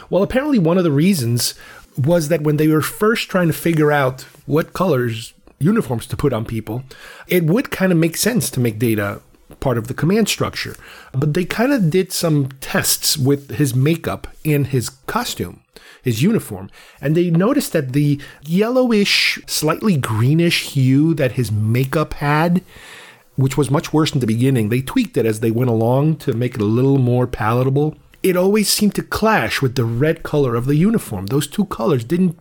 Well, apparently, one of the reasons was that when they were first trying to figure out what colors uniforms to put on people, it would kind of make sense to make Data part of the command structure. But they kind of did some tests with his makeup and his costume, his uniform, and they noticed that the yellowish, slightly greenish hue that his makeup had, which was much worse in the beginning, they tweaked it as they went along to make it a little more palatable. It always seemed to clash with the red color of the uniform. Those two colors didn't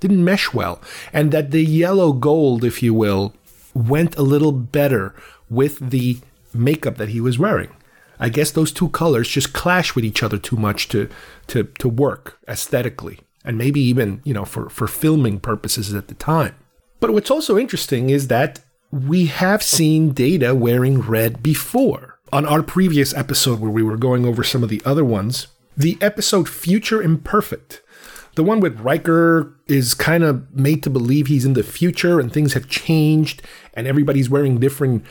didn't mesh well, and that the yellow gold, if you will, went a little better with the makeup that he was wearing. I guess those two colors just clash with each other too much to to to work aesthetically and maybe even, you know, for for filming purposes at the time. But what's also interesting is that we have seen Data wearing red before. On our previous episode where we were going over some of the other ones, the episode Future Imperfect, the one with Riker is kind of made to believe he's in the future and things have changed and everybody's wearing different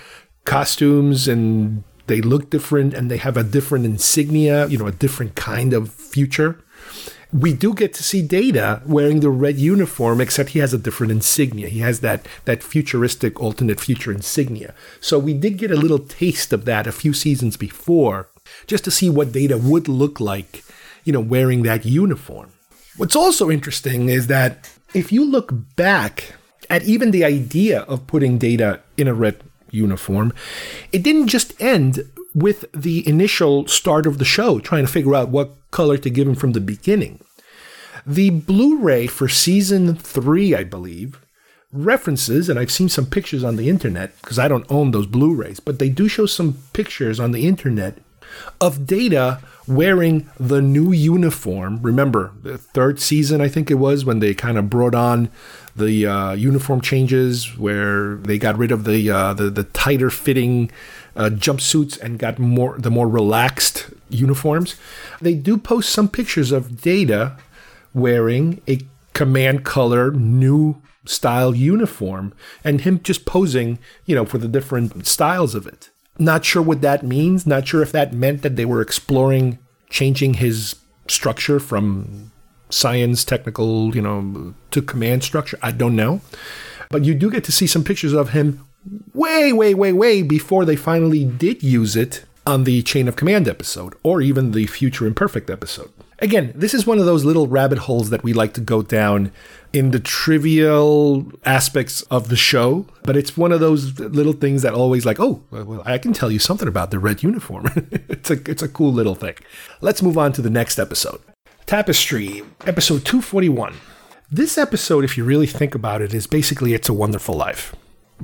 costumes and they look different and they have a different insignia, you know, a different kind of future. We do get to see Data wearing the red uniform, except he has a different insignia. He has that that futuristic alternate future insignia. So we did get a little taste of that a few seasons before, just to see what Data would look like, you know, wearing that uniform. What's also interesting is that if you look back at even the idea of putting Data in a red uniform, it didn't just end with the initial start of the show, trying to figure out what color to give him from the beginning. The Blu ray for season three, I believe, references, and I've seen some pictures on the internet because I don't own those Blu rays, but they do show some pictures on the internet of Data wearing the new uniform. Remember, the third season, I think it was, when they kind of brought on the uh, uniform changes, where they got rid of the uh, the, the tighter fitting uh, jumpsuits and got more the more relaxed uniforms. They do post some pictures of Data wearing a command color new style uniform and him just posing, you know, for the different styles of it. Not sure what that means. Not sure if that meant that they were exploring changing his structure from science, technical, you know, to command structure. I don't know. But you do get to see some pictures of him way, way, way, way before they finally did use it on the Chain of Command episode or even the Future Imperfect episode. Again, this is one of those little rabbit holes that we like to go down in the trivial aspects of the show, but it's one of those little things that always like, oh, well, I can tell you something about the red uniform. it's a it's a cool little thing. Let's move on to the next episode. Tapestry, episode 241. This episode, if you really think about it, is basically It's a Wonderful Life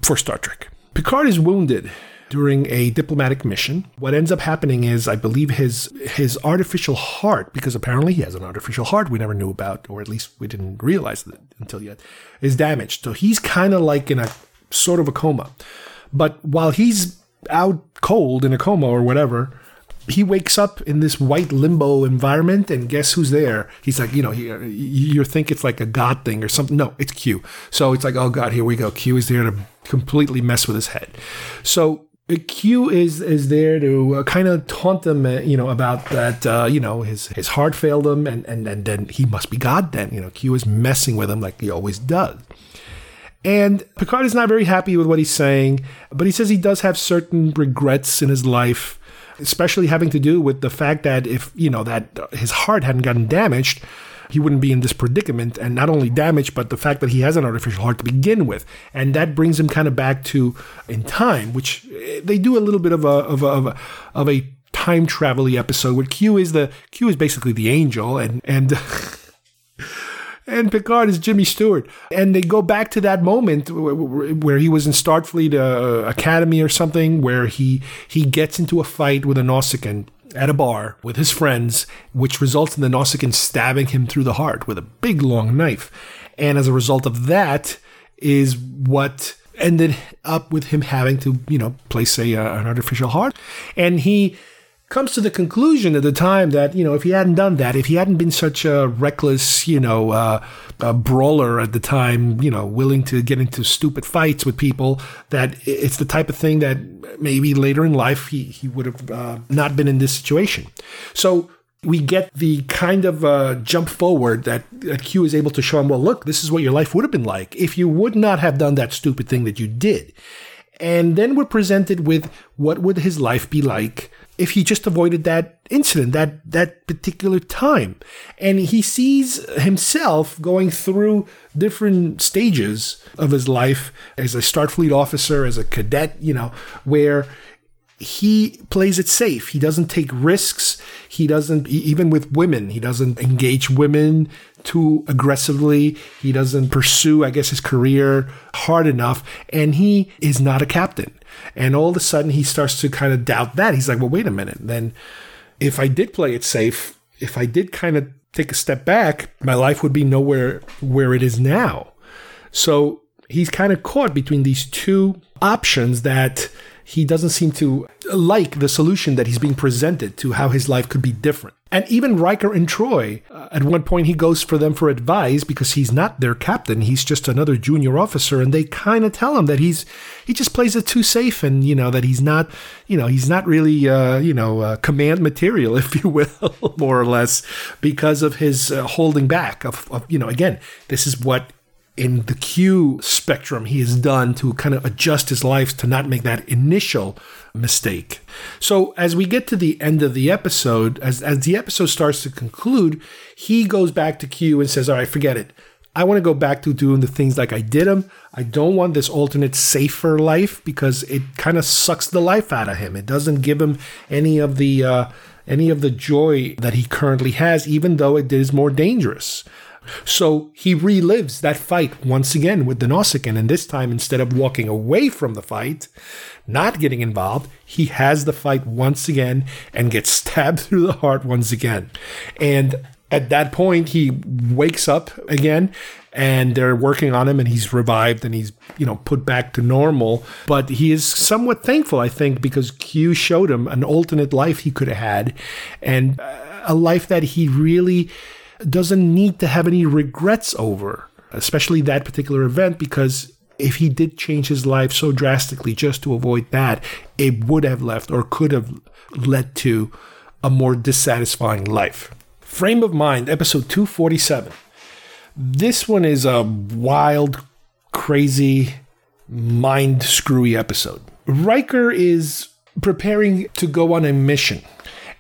for Star Trek. Picard is wounded during a diplomatic mission. What ends up happening is, I believe his his artificial heart, because apparently he has an artificial heart we never knew about, or at least we didn't realize it until yet, is damaged. So he's kind of like in a sort of a coma. But while he's out cold in a coma or whatever, he wakes up in this white limbo environment, and guess who's there? He's like, you know, you think it's like a god thing or something. No, it's Q. So it's like, oh god, here we go. Q is there to completely mess with his head. So Q is is there to uh, kind of taunt him, uh, you know, about that, uh, you know, his his heart failed him, and and and then he must be God. Then you know, Q is messing with him like he always does. And Picard is not very happy with what he's saying, but he says he does have certain regrets in his life. Especially having to do with the fact that if, you know, that his heart hadn't gotten damaged, he wouldn't be in this predicament. And not only damaged but the fact that he has an artificial heart to begin with. And that brings him kind of back to in time which eh, they do a little bit of a of a, of a, of a time travel episode where Q is the Q is basically the angel. And and and Picard is Jimmy Stewart. And they go back to that moment where he was in Starfleet uh, Academy or something, where he he gets into a fight with a Nausicaan at a bar with his friends, which results in the Nausicaan stabbing him through the heart with a big long knife. And as a result of that, is what ended up with him having to, you know, place a, uh, an artificial heart. And he comes to the conclusion at the time that you know if he hadn't done that, if he hadn't been such a reckless, you know, uh, brawler at the time, you know, willing to get into stupid fights with people, that it's the type of thing that maybe later in life he he would have uh, not been in this situation. So we get the kind of uh, jump forward that, that Q is able to show him, well, look, this is what your life would have been like if you would not have done that stupid thing that you did. And then we're presented with what would his life be like if he just avoided that incident, that that particular time. And he sees himself going through different stages of his life as a Starfleet officer, as a cadet, you know, where he plays it safe. He doesn't take risks. He doesn't, even with women, he doesn't engage women too aggressively. He doesn't pursue, I guess, his career hard enough. And he is not a captain. And all of a sudden, he starts to kind of doubt that. He's like, well, wait a minute. Then if I did play it safe, if I did kind of take a step back, my life would be nowhere where it is now. So he's kind of caught between these two options that he doesn't seem to like the solution that he's being presented to how his life could be different. And even Riker and Troi, uh, at one point, he goes for them for advice because he's not their captain. He's just another junior officer. And they kind of tell him that he's, he just plays it too safe and, you know, that he's not, you know, he's not really, uh, you know, uh, command material, if you will, more or less, because of his uh, holding back of, of, you know, again, this is what in the Q spectrum he has done to kind of adjust his life to not make that initial mistake. So as we get to the end of the episode, as, as the episode starts to conclude, he goes back to Q and says, All right, forget it. I want to go back to doing the things like I did them. I don't want this alternate safer life because it kind of sucks the life out of him. It doesn't give him any of the uh, any of the joy that he currently has, even though it is more dangerous. So he relives that fight once again with the Nausicaan, and this time instead of walking away from the fight, not getting involved, he has the fight once again and gets stabbed through the heart once again. And at that point, he wakes up again and they're working on him and he's revived and he's you know put back to normal but he is somewhat thankful i think because q showed him an alternate life he could have had and uh, a life that he really doesn't need to have any regrets over, especially that particular event, because if he did change his life so drastically just to avoid that, it would have left or could have led to a more dissatisfying life. Frame of Mind, episode 247. This one is a wild, crazy, mind screwy episode. Riker is preparing to go on a mission.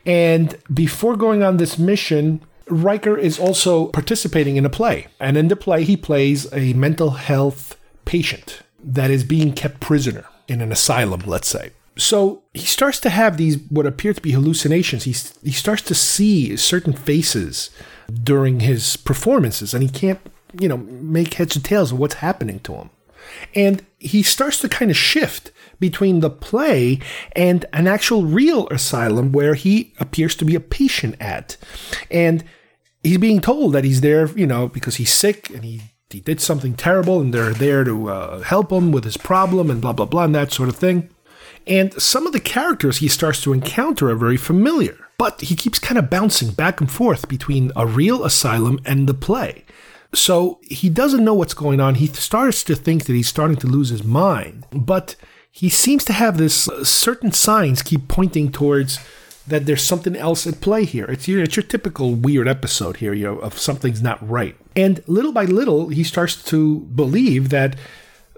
And before going on this mission, Riker is also participating in a play. And in the play, he plays a mental health patient that is being kept prisoner in an asylum, let's say. So he starts to have these what appear to be hallucinations. He, he starts to see certain faces during his performances, and he can't, you know, make heads or tails of what's happening to him. And he starts to kind of shift between the play and an actual real asylum where he appears to be a patient at. And he's being told that he's there, you know, because he's sick and he he did something terrible, and they're there to uh, help him with his problem and blah blah blah and that sort of thing. And some of the characters he starts to encounter are very familiar, but he keeps kind of bouncing back and forth between a real asylum and the play. So he doesn't know what's going on. He starts to think that he's starting to lose his mind, but he seems to have this uh, certain signs keep pointing towards that there's something else at play here. It's your, it's your typical weird episode here, you know, of something's not right. And little by little, he starts to believe that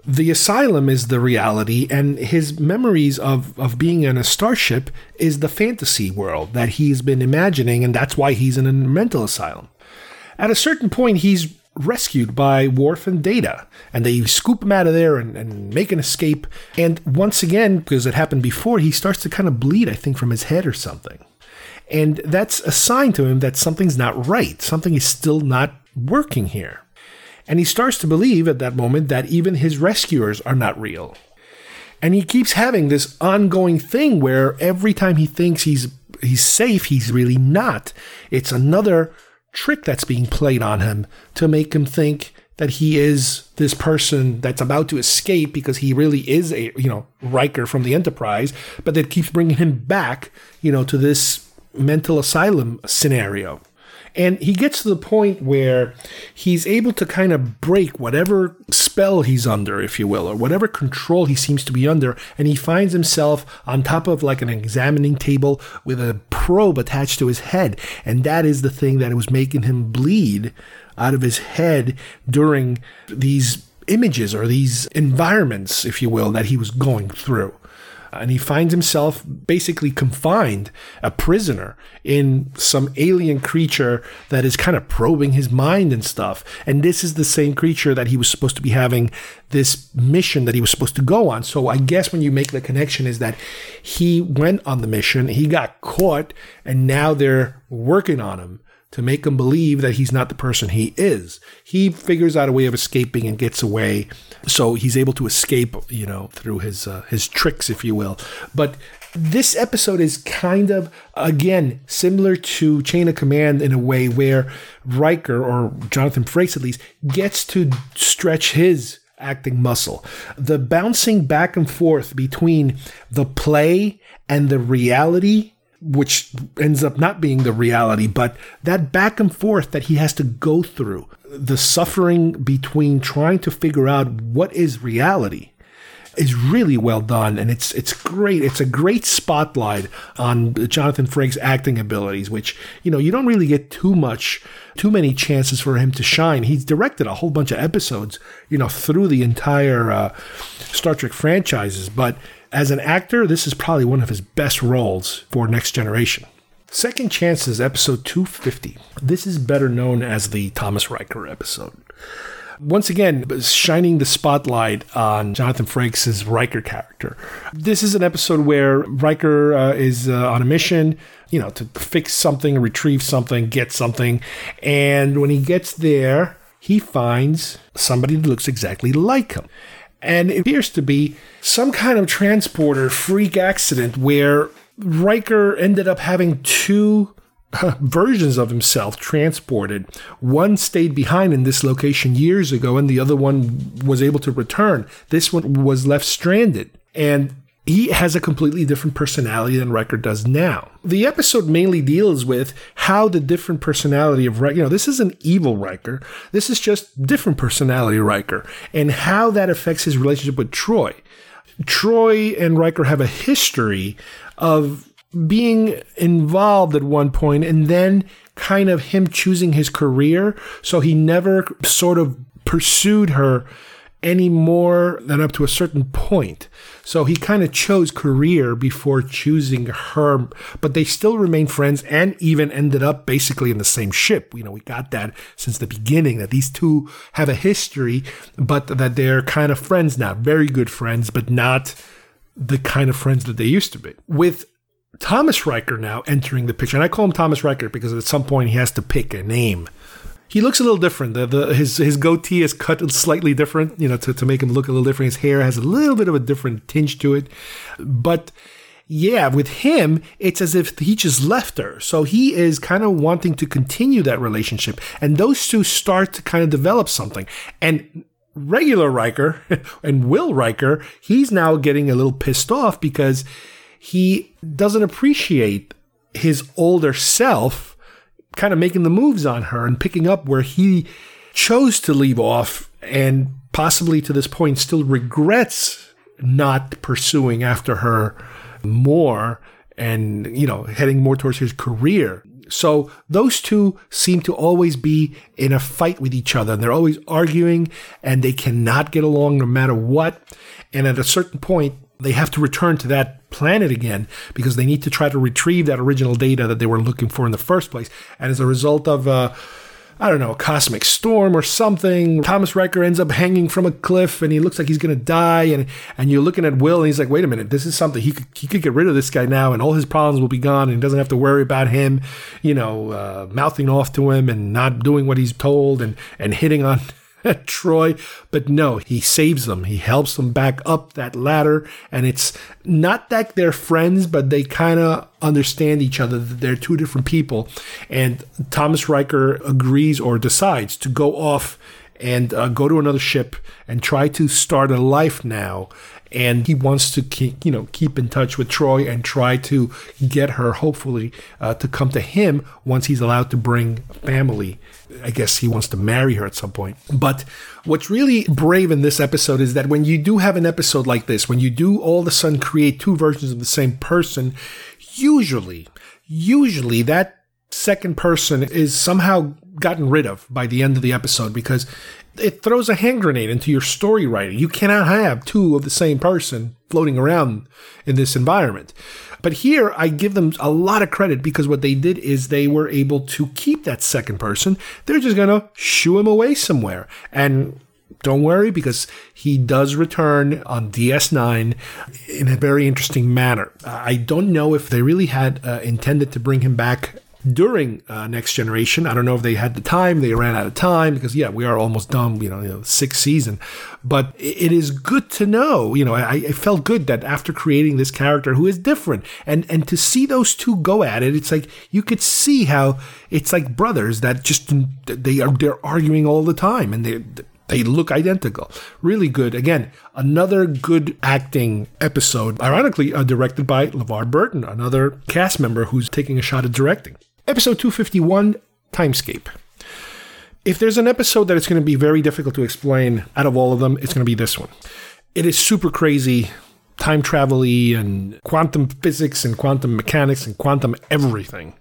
the asylum is the reality, and his memories of, of being in a starship is the fantasy world that he's been imagining, and that's why he's in a mental asylum. At a certain point, he's rescued by Worf and Data, and they scoop him out of there and, and make an escape. And once again, because it happened before, he starts to kind of bleed, I think, from his head or something. And that's a sign to him that something's not right. Something is still not working here. And he starts to believe at that moment that even his rescuers are not real. And he keeps having this ongoing thing where every time he thinks he's he's safe, he's really not. It's another trick that's being played on him to make him think that he is this person that's about to escape because he really is a you know Riker from the Enterprise, but that keeps bringing him back, you know, to this mental asylum scenario. And he gets to the point where he's able to kind of break whatever spell he's under, if you will, or whatever control he seems to be under. And he finds himself on top of like an examining table with a probe attached to his head. And that is the thing that was making him bleed out of his head during these images or these environments, if you will, that he was going through and he finds himself basically confined, a prisoner in some alien creature that is kind of probing his mind and stuff. And this is the same creature that he was supposed to be having this mission that he was supposed to go on. So I guess when you make the connection is that he went on the mission, he got caught, and now they're working on him to make him believe that he's not the person he is. He figures out a way of escaping and gets away, so he's able to escape, you know, through his uh, his tricks, if you will. But this episode is kind of again similar to Chain of Command in a way where Riker or Jonathan Frakes at least gets to stretch his acting muscle. The bouncing back and forth between the play and the reality which ends up not being the reality, but that back and forth that he has to go through, the suffering between trying to figure out what is reality is really well done. And it's it's great. It's a great spotlight on Jonathan Frakes acting abilities which you know you don't really get too much too many chances for him to shine. He's directed a whole bunch of episodes you know through the entire uh, Star Trek franchises but as an actor, this is probably one of his best roles for Next Generation. Second Chance is episode 250. This is better known as the Thomas Riker episode. Once again, shining the spotlight on Jonathan Frakes' Riker character. This is an episode where Riker uh, is uh, on a mission, you know, to fix something, retrieve something, get something. And when he gets there, he finds somebody that looks exactly like him and it appears to be some kind of transporter freak accident where Riker ended up having two uh, versions of himself transported. One stayed behind in this location years ago, and the other one was able to return. This one was left stranded. And he has a completely different personality than Riker does now. The episode mainly deals with how the different personality of Riker, you know, this is an evil Riker. This is just different personality Riker and how that affects his relationship with Troi. Troi and Riker have a history of being involved at one point and then kind of him choosing his career. So he never sort of pursued her any more than up to a certain point. So he kind of chose career before choosing her, but they still remain friends and even ended up basically in the same ship. You know, we got that since the beginning that these two have a history, but that they're kind of friends now, very good friends, but not the kind of friends that they used to be. With Thomas Riker now entering the picture, and I call him Thomas Riker because at some point he has to pick a name he looks a little different. The, the, his his goatee is cut slightly different, you know, to, to make him look a little different. His hair has a little bit of a different tinge to it. But yeah, with him, it's as if he just left her. So he is kind of wanting to continue that relationship. And those two start to kind of develop something. And regular Riker and Will Riker, he's now getting a little pissed off because he doesn't appreciate his older self kind of making the moves on her and picking up where he chose to leave off and possibly to this point still regrets not pursuing after her more and you know heading more towards his career So those two seem to always be in a fight with each other and they're always arguing and they cannot get along no matter what. And at a certain point, they have to return to that planet again because they need to try to retrieve that original data that they were looking for in the first place. And as a result of, uh, I don't know, a cosmic storm or something. Thomas Riker ends up hanging from a cliff and he looks like he's going to die. And, and you're looking at Will and he's like, wait a minute, this is something. He could, he could get rid of this guy now and all his problems will be gone and he doesn't have to worry about him, you know, uh, mouthing off to him and not doing what he's told and, and hitting on Troi. But no, he saves them. He helps them back up that ladder. And it's not that they're friends, but they kind of understand each other, they're two different people. And Thomas Riker agrees or decides to go off and uh, go to another ship and try to start a life now and he wants to keep, you know keep in touch with Troi and try to get her hopefully uh, to come to him once he's allowed to bring family. I guess he wants to marry her at some point. But what's really brave in this episode is that when you do have an episode like this, when you do all of a sudden create two versions of the same person, usually, usually that second person is somehow gotten rid of by the end of the episode because it throws a hand grenade into your story writing. You cannot have two of the same person floating around in this environment. But here, I give them a lot of credit because what they did is they were able to keep that second person. They're just going to shoo him away somewhere. And don't worry because he does return on DS9 in a very interesting manner. I don't know if they really had uh, intended to bring him back during uh, Next Generation. I don't know if they had the time, they ran out of time because, yeah, we are almost done, you know, you know sixth season. But it is good to know, you know, I, I, felt good that after creating this character who is different and, and to see those two go at it, it's like you could see how it's like brothers that just, they are, they're arguing all the time and they, they look identical. Really good. Again, another good acting episode, ironically uh, directed by LeVar Burton, another cast member who's taking a shot at directing. Episode 251 Timescape. If there's an episode that it's going to be very difficult to explain out of all of them, it's going to be this one. It is super crazy, time travel and quantum physics and quantum mechanics and quantum everything.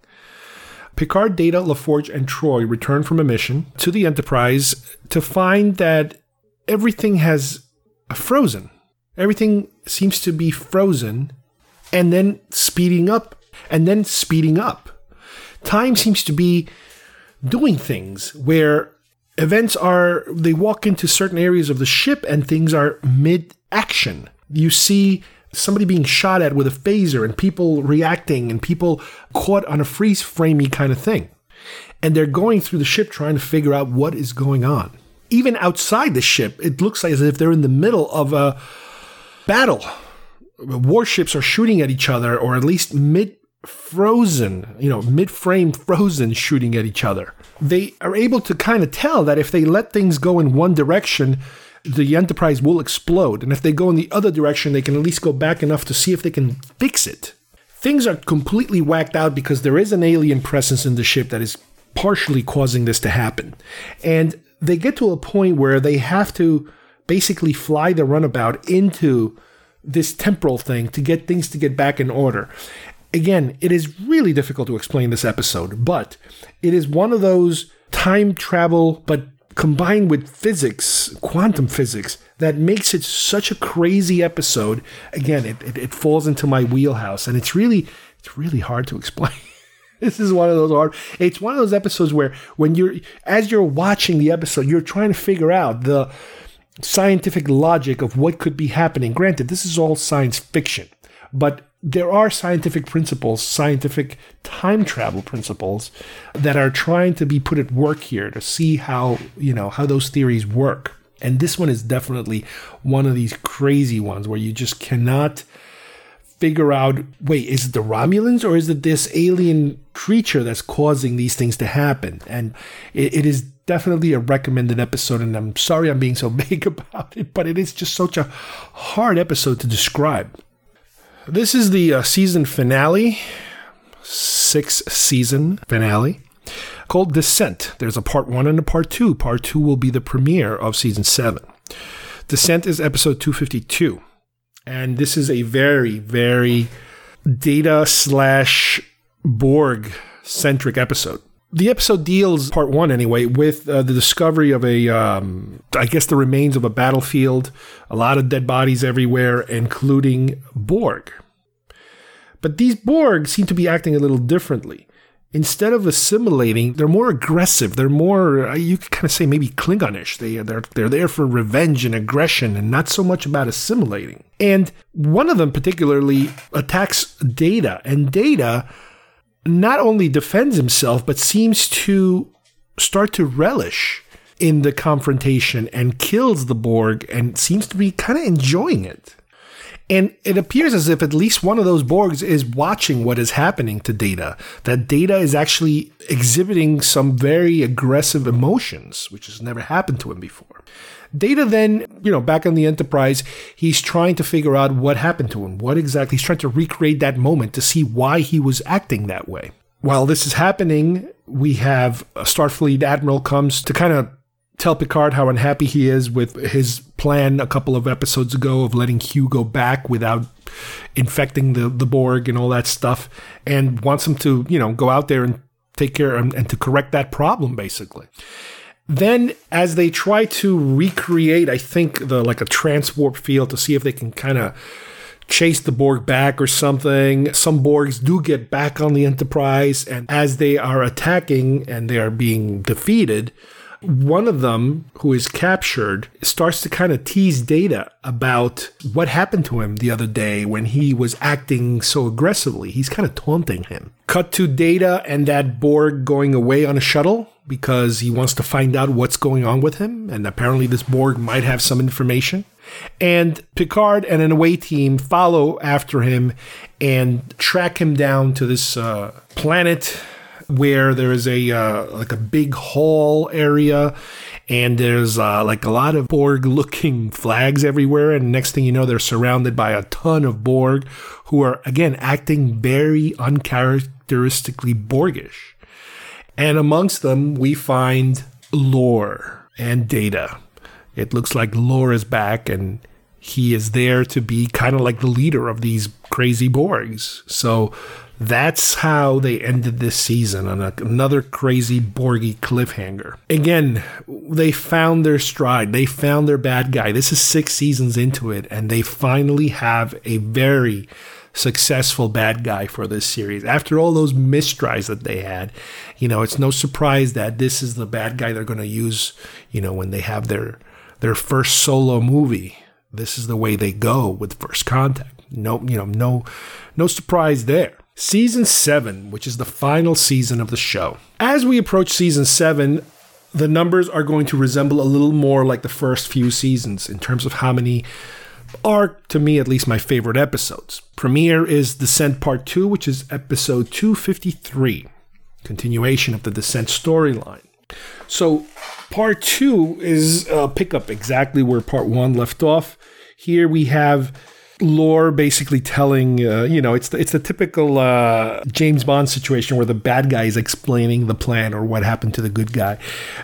Picard, Data, LaForge, and Troi return from a mission to the Enterprise to find that everything has uh, frozen. Everything seems to be frozen and then speeding up and then speeding up time seems to be doing things where events are, they walk into certain areas of the ship and things are mid action. You see somebody being shot at with a phaser and people reacting and people caught on a freeze framey kind of thing. And they're going through the ship trying to figure out what is going on. Even outside the ship, it looks like as if they're in the middle of a battle. Warships are shooting at each other, or at least mid frozen, you know, mid frame frozen shooting at each other. They are able to kind of tell that if they let things go in one direction, the Enterprise will explode. And if they go in the other direction, they can at least go back enough to see if they can fix it. Things are completely whacked out because there is an alien presence in the ship that is partially causing this to happen. And they get to a point where they have to basically fly the runabout into this temporal thing to get things to get back in order again, it is really difficult to explain this episode, but it is one of those time travel, but combined with physics, quantum physics, that makes it such a crazy episode. Again, it, it, it falls into my wheelhouse, and it's really it's really hard to explain. this is one of those hard. It's one of those episodes where when you're as you're watching the episode, you're trying to figure out the scientific logic of what could be happening. Granted, this is all science fiction, but there are scientific principles, scientific time travel principles that are trying to be put at work here to see how, you know, how those theories work. And this one is definitely one of these crazy ones where you just cannot figure out wait, is it the Romulans or is it this alien creature that's causing these things to happen? And it, it is definitely a recommended episode. And I'm sorry I'm being so vague about it, but it is just such a hard episode to describe. This is the uh, season finale, sixth season finale, called Descent. There's a part one and a part two. Part two will be the premiere of season seven. Descent is episode 252. And this is a very, very data slash Borg centric episode. The episode deals, part one anyway, with uh, the discovery of a, um, I guess, the remains of a battlefield, a lot of dead bodies everywhere, including Borg. But these Borg seem to be acting a little differently. Instead of assimilating, they're more aggressive. They're more, uh, you could kind of say maybe Klingonish. They, they're, they're there for revenge and aggression and not so much about assimilating. And one of them particularly attacks Data, and Data not only defends himself, but seems to start to relish in the confrontation and kills the Borg and seems to be kind of enjoying it. And it appears as if at least one of those Borgs is watching what is happening to Data. That Data is actually exhibiting some very aggressive emotions, which has never happened to him before. Data then, you know, back on the Enterprise, he's trying to figure out what happened to him. What exactly? He's trying to recreate that moment to see why he was acting that way. While this is happening, we have a Starfleet admiral comes to kind of tell Picard how unhappy he is with his plan a couple of episodes ago of letting Hugh go back without infecting the, the Borg and all that stuff, and wants him to, you know, go out there and take care and, and to correct that problem, basically. Then, as they try to recreate, I think the like a transwarp field to see if they can kind of chase the Borg back or something. Some Borgs do get back on the Enterprise, and as they are attacking and they are being defeated, one of them, who is captured, starts to kind of tease Data about what happened to him the other day when he was acting so aggressively. He's kind of taunting him. Cut to Data and that Borg going away on a shuttle because he wants to find out what's going on with him. And apparently, this Borg might have some information. And Picard and an away team follow after him and track him down to this uh, planet where there is a uh, like a big hall area and there's uh, like a lot of Borg looking flags everywhere. And next thing you know, they're surrounded by a ton of Borg who are, again, acting very uncharacteristically Borgish. And amongst them, we find Lore and Data. It looks like Lore is back and he is there to be kind of like the leader of these crazy Borgs. So that's how they ended this season on a, another crazy Borgy cliffhanger. Again, they found their stride. They found their bad guy. This is six seasons into it, and they finally have a very successful bad guy for this series. After all those mistries that they had, you know, it's no surprise that this is the bad guy they're going to use, you know, when they have their their first solo movie. This is the way they go with First Contact. No, you know, no no surprise there. Season 7, which is the final season of the show. As we approach season 7, the numbers are going to resemble a little more like the first few seasons in terms of how many are, to me at least, my favorite episodes. Premiere is Descent Part 2, which is episode 253, continuation of the Descent storyline. So, Part 2 is uh, a pickup exactly where Part 1 left off. Here we have Lore basically telling uh, you know it's the, it's the typical uh, James Bond situation where the bad guy is explaining the plan or what happened to the good guy.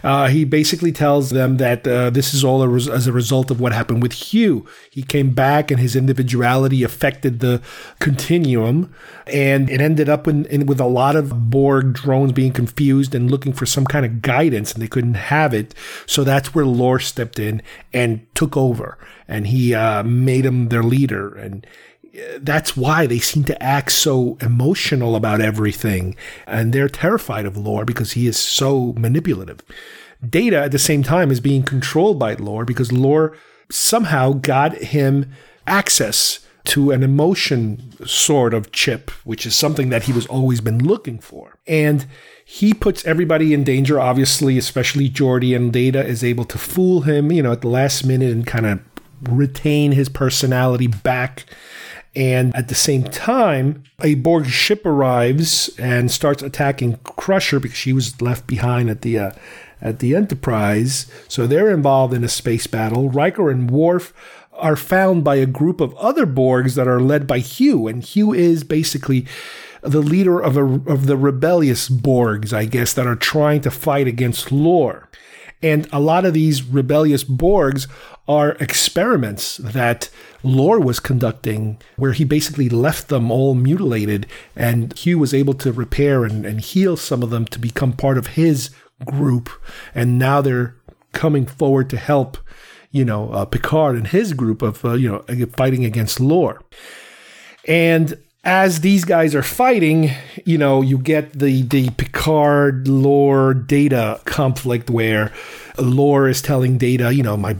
Uh, he basically tells them that uh, this is all a res- as a result of what happened with Hugh. He came back and his individuality affected the continuum, and it ended up in, in with a lot of Borg drones being confused and looking for some kind of guidance, and they couldn't have it. So that's where Lore stepped in and took over and he uh, made him their leader. And uh, that's why they seem to act so emotional about everything. And they're terrified of Lore because he is so manipulative. Data at the same time is being controlled by Lore because Lore somehow got him access to an emotion sort of chip, which is something that he was always been looking for. And he puts everybody in danger, obviously, especially Geordi, and Data is able to fool him, you know, at the last minute and kind of retain his personality back. And at the same time, a Borg ship arrives and starts attacking Crusher because she was left behind at the uh, at the Enterprise. So they're involved in a space battle. Riker and Worf are found by a group of other Borgs that are led by Hugh, and Hugh is basically the leader of a, of the rebellious Borgs, I guess, that are trying to fight against Lore. And a lot of these rebellious Borgs are experiments that Lore was conducting, where he basically left them all mutilated, and Hugh was able to repair and, and heal some of them to become part of his group. And now they're coming forward to help, you know, uh, Picard and his group of, uh, you know, fighting against Lore. And as these guys are fighting, you know, you get the the Picard Lore data conflict where Lore is telling data, you know, my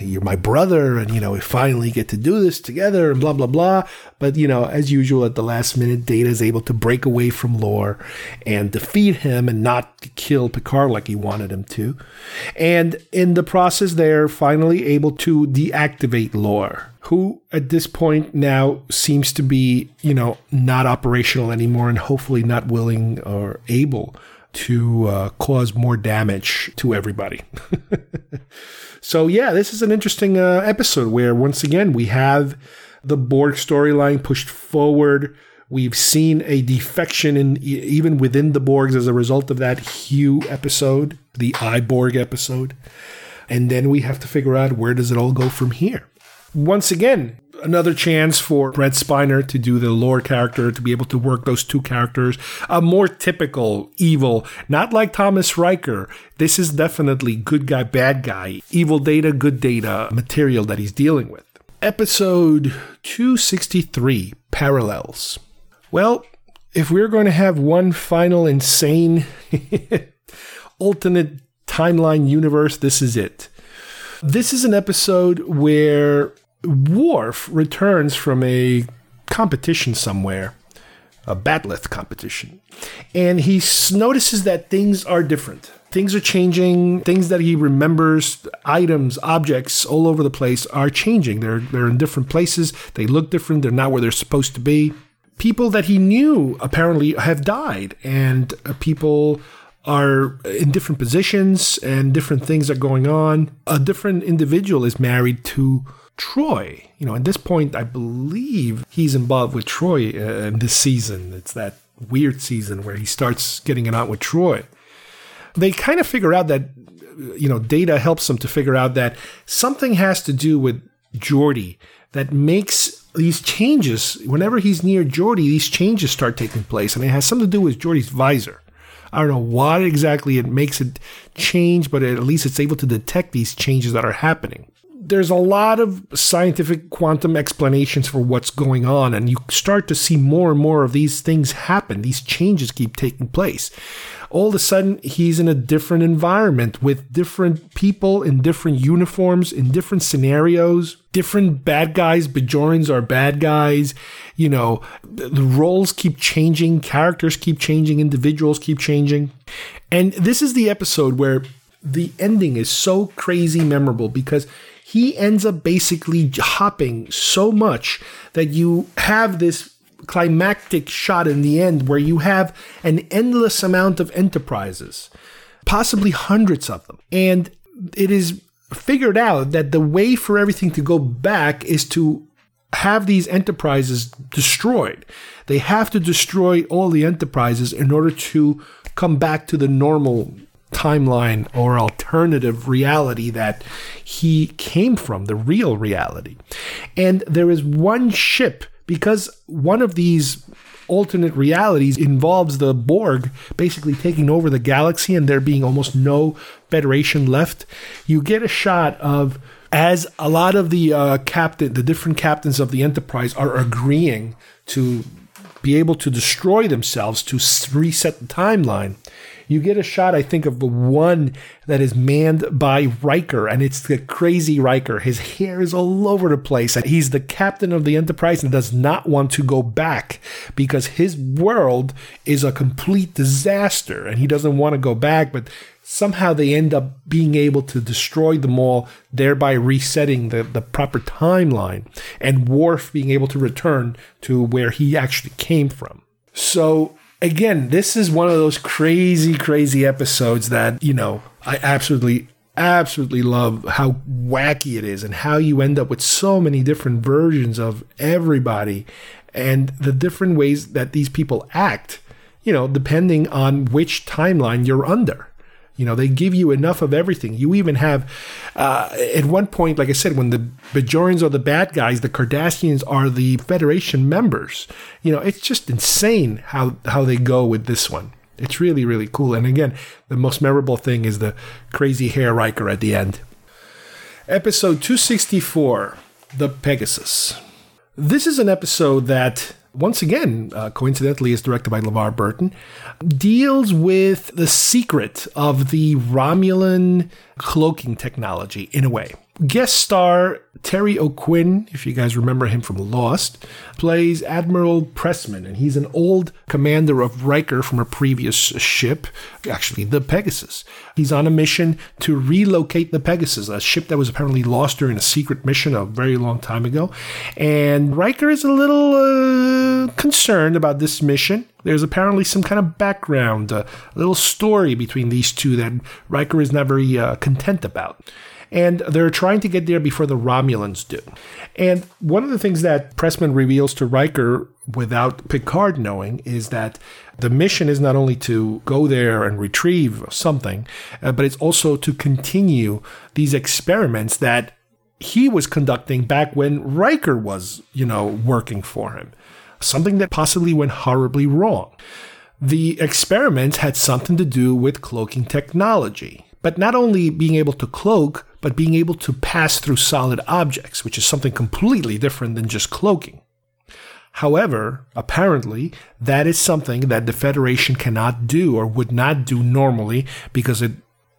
you're my brother, and you know, we finally get to do this together, and blah blah blah. But you know, as usual, at the last minute, Data is able to break away from Lore and defeat him, and not kill Picard like he wanted him to. And in the process, they're finally able to deactivate Lore who at this point now seems to be, you know, not operational anymore and hopefully not willing or able to uh, cause more damage to everybody. so, yeah, this is an interesting uh, episode where once again we have the Borg storyline pushed forward. We've seen a defection in even within the Borgs as a result of that Hugh episode, the I, Borg episode. And then we have to figure out where does it all go from here. Once again, another chance for Brent Spiner to do the Lore character, to be able to work those two characters. A more typical evil, not like Thomas Riker. This is definitely good guy, bad guy, evil data, good data material that he's dealing with. Episode 263 Parallels. Well, if we're going to have one final insane alternate timeline universe, this is it. This is an episode where Worf returns from a competition somewhere, a bat'leth competition, and he notices that things are different. Things are changing. Things that he remembers, items, objects all over the place are changing. They're they're in different places. They look different. They're not where they're supposed to be. People that he knew apparently have died, and uh, people are in different positions and different things are going on. A different individual is married to Troi. You know, at this point, I believe he's involved with Troi uh, in this season. It's that weird season where he starts getting it out with Troi. They kind of figure out that, you know, data helps them to figure out that something has to do with Geordi that makes these changes. Whenever he's near Geordi, these changes start taking place, and it has something to do with Geordi's visor. I don't know what exactly it makes it change, but at least it's able to detect these changes that are happening there's a lot of scientific quantum explanations for what's going on, and you start to see more and more of these things happen. These changes keep taking place. All of a sudden, he's in a different environment with different people in different uniforms, in different scenarios, different bad guys. Bajorans are bad guys. You know, the roles keep changing, characters keep changing, individuals keep changing. And this is the episode where the ending is so crazy memorable because he ends up basically hopping so much that you have this climactic shot in the end where you have an endless amount of enterprises, possibly hundreds of them. And it is figured out that the way for everything to go back is to have these enterprises destroyed. They have to destroy all the enterprises in order to come back to the normal timeline or alternative reality that he came from, the real reality. And there is one ship, because one of these alternate realities involves the Borg basically taking over the galaxy and there being almost no Federation left. You get a shot of as a lot of the uh, captain, the different captains of the Enterprise are agreeing to be able to destroy themselves to reset the timeline you get a shot, I think, of the one that is manned by Riker, and it's the crazy Riker. His hair is all over the place, and he's the captain of the Enterprise and does not want to go back because his world is a complete disaster, and he doesn't want to go back, but somehow they end up being able to destroy them all, thereby resetting the, the proper timeline, and Worf being able to return to where he actually came from. So again, this is one of those crazy, crazy episodes that, you know, I absolutely, absolutely love how wacky it is and how you end up with so many different versions of everybody and the different ways that these people act, you know, depending on which timeline you're under. You know, they give you enough of everything. You even have, uh, at one point, like I said, when the Bajorians are the bad guys, the Cardassians are the Federation members. You know, it's just insane how, how they go with this one. It's really, really cool. And again, the most memorable thing is the crazy hair Riker at the end. Episode 264 The Pegasus. This is an episode that, once again, uh, coincidentally, is directed by LeVar Burton, deals with the secret of the Romulan cloaking technology in a way. Guest star Terry O'Quinn, if you guys remember him from Lost, plays Admiral Pressman, and he's an old commander of Riker from a previous ship, actually the Pegasus. He's on a mission to relocate the Pegasus, a ship that was apparently lost during a secret mission a very long time ago. And Riker is a little uh, concerned about this mission. There's apparently some kind of background, a little story between these two that Riker is not very uh, content about and they're trying to get there before the Romulans do. And one of the things that Pressman reveals to Riker without Picard knowing is that the mission is not only to go there and retrieve something, uh, but it's also to continue these experiments that he was conducting back when Riker was, you know, working for him. Something that possibly went horribly wrong. The experiments had something to do with cloaking technology. But not only being able to cloak, but being able to pass through solid objects, which is something completely different than just cloaking. However, apparently, that is something that the Federation cannot do or would not do normally because it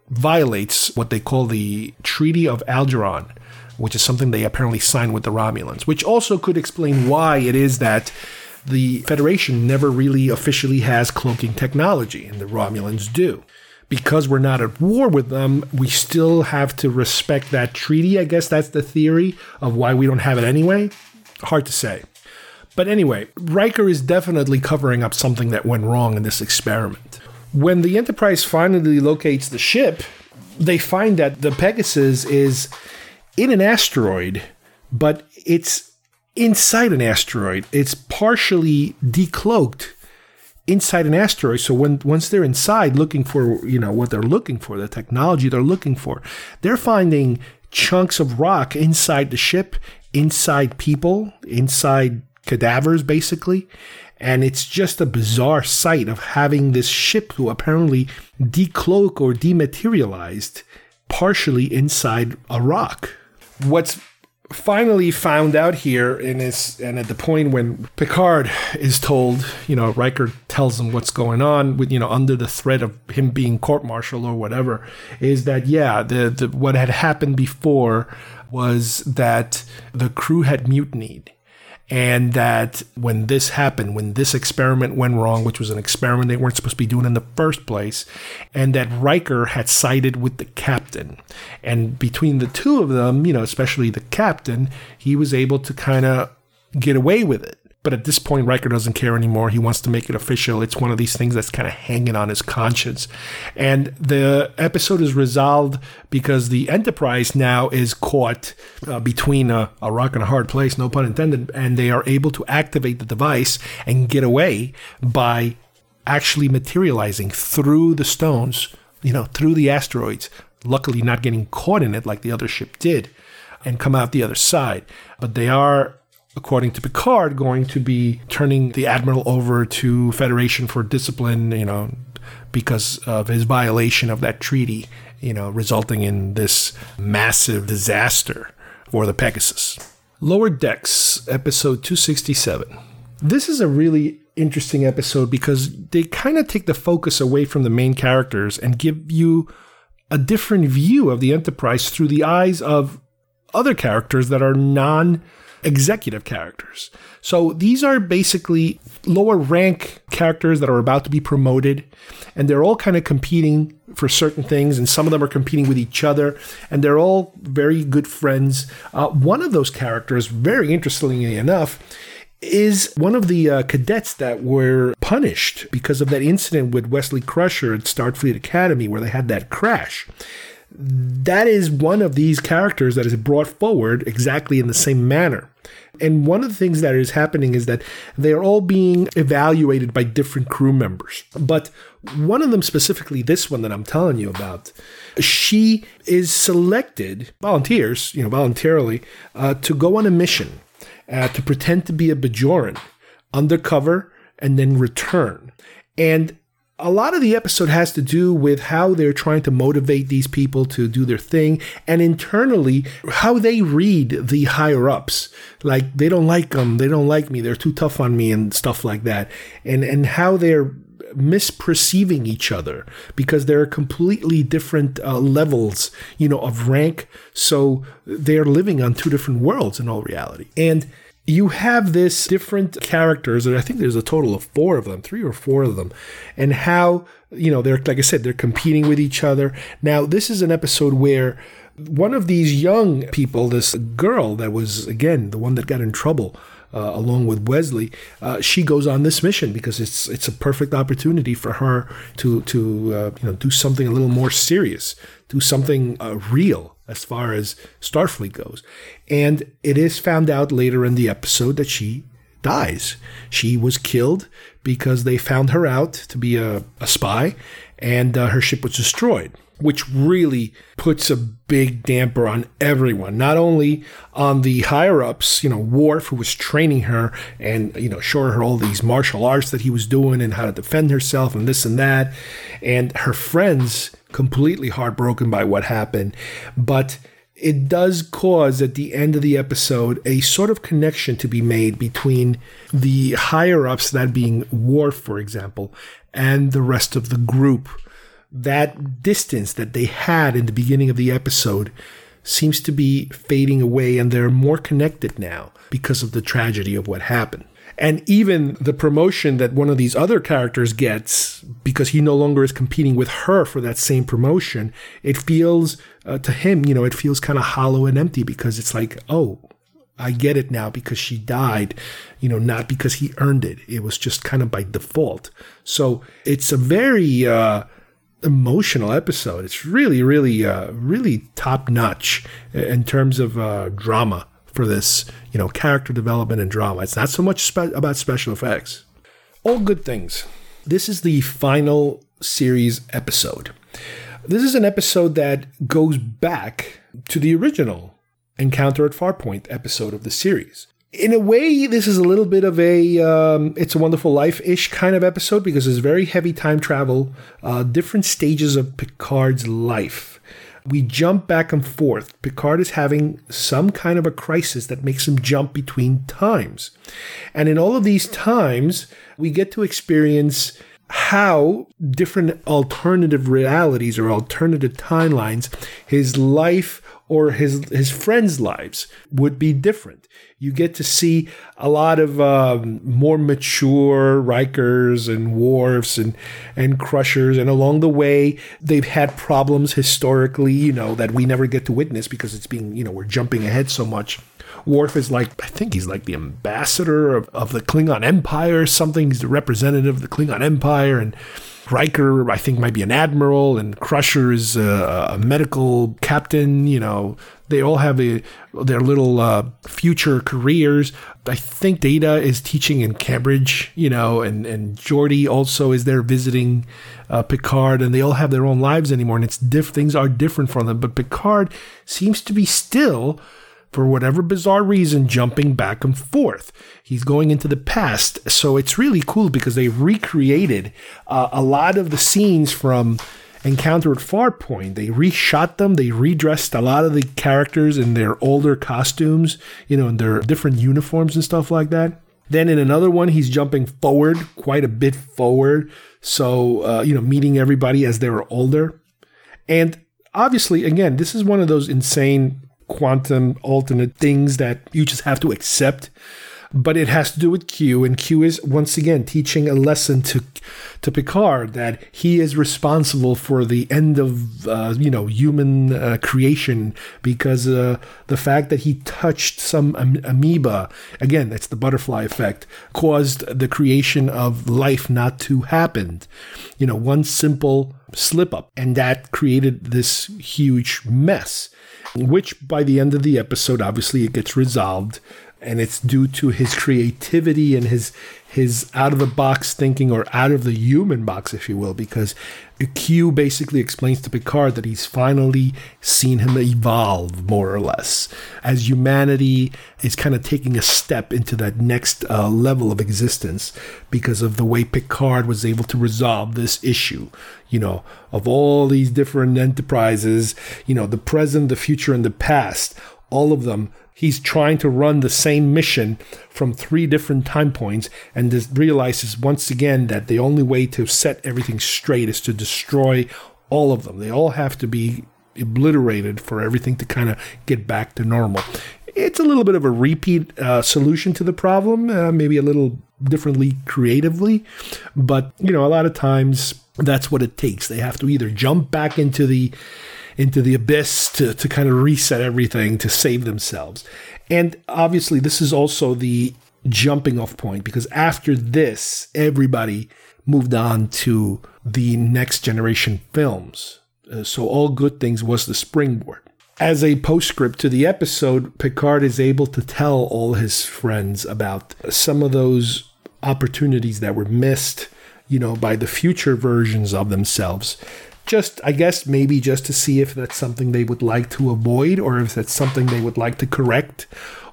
violates what they call the Treaty of Algeron, which is something they apparently signed with the Romulans, which also could explain why it is that the Federation never really officially has cloaking technology, and the Romulans do because we're not at war with them, we still have to respect that treaty. I guess that's the theory of why we don't have it anyway. Hard to say. But anyway, Riker is definitely covering up something that went wrong in this experiment. When the Enterprise finally locates the ship, they find that the Pegasus is in an asteroid, but it's inside an asteroid. It's partially decloaked inside an asteroid. So when once they're inside looking for, you know, what they're looking for, the technology they're looking for, they're finding chunks of rock inside the ship, inside people, inside cadavers basically. And it's just a bizarre sight of having this ship who apparently decloak or dematerialized partially inside a rock. What's finally found out here in his and at the point when Picard is told, you know, Riker tells him what's going on with you know under the threat of him being court-martialed or whatever, is that yeah, the, the what had happened before was that the crew had mutinied and that when this happened, when this experiment went wrong, which was an experiment they weren't supposed to be doing in the first place, and that Riker had sided with the captain. And between the two of them, you know, especially the captain, he was able to kind of get away with it. But at this point, Riker doesn't care anymore. He wants to make it official. It's one of these things that's kind of hanging on his conscience. And the episode is resolved because the Enterprise now is caught uh, between a, a rock and a hard place, no pun intended, and they are able to activate the device and get away by actually materializing through the stones, you know, through the asteroids, luckily not getting caught in it like the other ship did and come out the other side. But they are according to Picard, going to be turning the admiral over to Federation for discipline, you know, because of his violation of that treaty, you know, resulting in this massive disaster for the Pegasus. Lower Decks, episode 267. This is a really interesting episode because they kind of take the focus away from the main characters and give you a different view of the Enterprise through the eyes of other characters that are non executive characters. So these are basically lower rank characters that are about to be promoted, and they're all kind of competing for certain things, and some of them are competing with each other, and they're all very good friends. Uh, one of those characters, very interestingly enough, is one of the uh, cadets that were punished because of that incident with Wesley Crusher at Starfleet Academy where they had that crash. That is one of these characters that is brought forward exactly in the same manner. And one of the things that is happening is that they're all being evaluated by different crew members. But one of them, specifically this one that I'm telling you about, she is selected, volunteers, you know, voluntarily, uh, to go on a mission uh, to pretend to be a Bajoran undercover and then return. And a lot of the episode has to do with how they're trying to motivate these people to do their thing and internally how they read the higher ups. Like they don't like them they don't like me they're too tough on me and stuff like that. And and how they're misperceiving each other because they're completely different uh, levels you know of rank. So they're living on two different worlds in all reality. And you have this different characters, and I think there's a total of four of them, three or four of them, and how, you know, they're, like I said, they're competing with each other. Now, this is an episode where one of these young people, this girl that was, again, the one that got in trouble, uh, along with Wesley, uh, she goes on this mission because it's it's a perfect opportunity for her to to uh, you know do something a little more serious, do something uh, real as far as Starfleet goes. And it is found out later in the episode that she dies. She was killed because they found her out to be a, a spy and uh, her ship was destroyed, which really puts a big damper on everyone, not only on the higher ups, you know, Worf, who was training her and, you know, showing her all these martial arts that he was doing and how to defend herself and this and that, and her friends completely heartbroken by what happened. But it does cause at the end of the episode a sort of connection to be made between the higher ups, that being Worf, for example, and the rest of the group. That distance that they had in the beginning of the episode seems to be fading away, and they're more connected now because of the tragedy of what happened. And even the promotion that one of these other characters gets, because he no longer is competing with her for that same promotion, it feels uh, to him, you know, it feels kind of hollow and empty because it's like, oh, I get it now because she died, you know, not because he earned it. It was just kind of by default. So it's a very uh, emotional episode. It's really, really, uh, really top notch in terms of uh, drama for this, you know, character development and drama. It's not so much spe- about special effects. All good things. This is the final series episode. This is an episode that goes back to the original Encounter at Farpoint episode of the series. In a way, this is a little bit of a um, "It's a Wonderful Life" ish kind of episode because it's very heavy time travel, uh, different stages of Picard's life we jump back and forth. Picard is having some kind of a crisis that makes him jump between times. And in all of these times, we get to experience how different alternative realities or alternative timelines his life or his his friends' lives would be different. You get to see a lot of um, more mature Rikers and Worfs and and Crushers, and along the way they've had problems historically, you know, that we never get to witness because it's being, you know, we're jumping ahead so much. Worf is like, I think he's like the ambassador of, of the Klingon Empire or something. He's the representative of the Klingon Empire, and Riker, I think, might be an admiral, and Crusher is a, a medical captain. You know, they all have a, their little uh, future careers. I think Data is teaching in Cambridge, you know, and, and Geordi also is there visiting uh, Picard, and they all have their own lives anymore, and it's diff- things are different for them. But Picard seems to be still for whatever bizarre reason, jumping back and forth. He's going into the past. So it's really cool because they recreated uh, a lot of the scenes from Encounter at Farpoint. They reshot them, they redressed a lot of the characters in their older costumes, you know, in their different uniforms and stuff like that. Then in another one, he's jumping forward, quite a bit forward. So, uh, you know, meeting everybody as they were older. And obviously, again, this is one of those insane quantum alternate things that you just have to accept. But it has to do with Q, and Q is once again teaching a lesson to to Picard that he is responsible for the end of uh, you know human uh, creation because uh, the fact that he touched some am- amoeba again, it's the butterfly effect, caused the creation of life not to happen. You know, one simple slip up, and that created this huge mess. Which by the end of the episode, obviously, it gets resolved and it's due to his creativity and his his out of the box thinking or out of the human box if you will because Q basically explains to Picard that he's finally seen him evolve more or less as humanity is kind of taking a step into that next uh, level of existence because of the way Picard was able to resolve this issue you know of all these different enterprises you know the present the future and the past all of them he's trying to run the same mission from three different time points and realizes once again that the only way to set everything straight is to destroy all of them. They all have to be obliterated for everything to kind of get back to normal. It's a little bit of a repeat uh, solution to the problem, uh, maybe a little differently creatively, but you know, a lot of times that's what it takes. They have to either jump back into the into the abyss to, to kind of reset everything to save themselves. And obviously, this is also the jumping off point because after this, everybody moved on to the next generation films. Uh, so, All Good Things was the springboard. As a postscript to the episode, Picard is able to tell all his friends about some of those opportunities that were missed, you know, by the future versions of themselves just I guess maybe just to see if that's something they would like to avoid or if that's something they would like to correct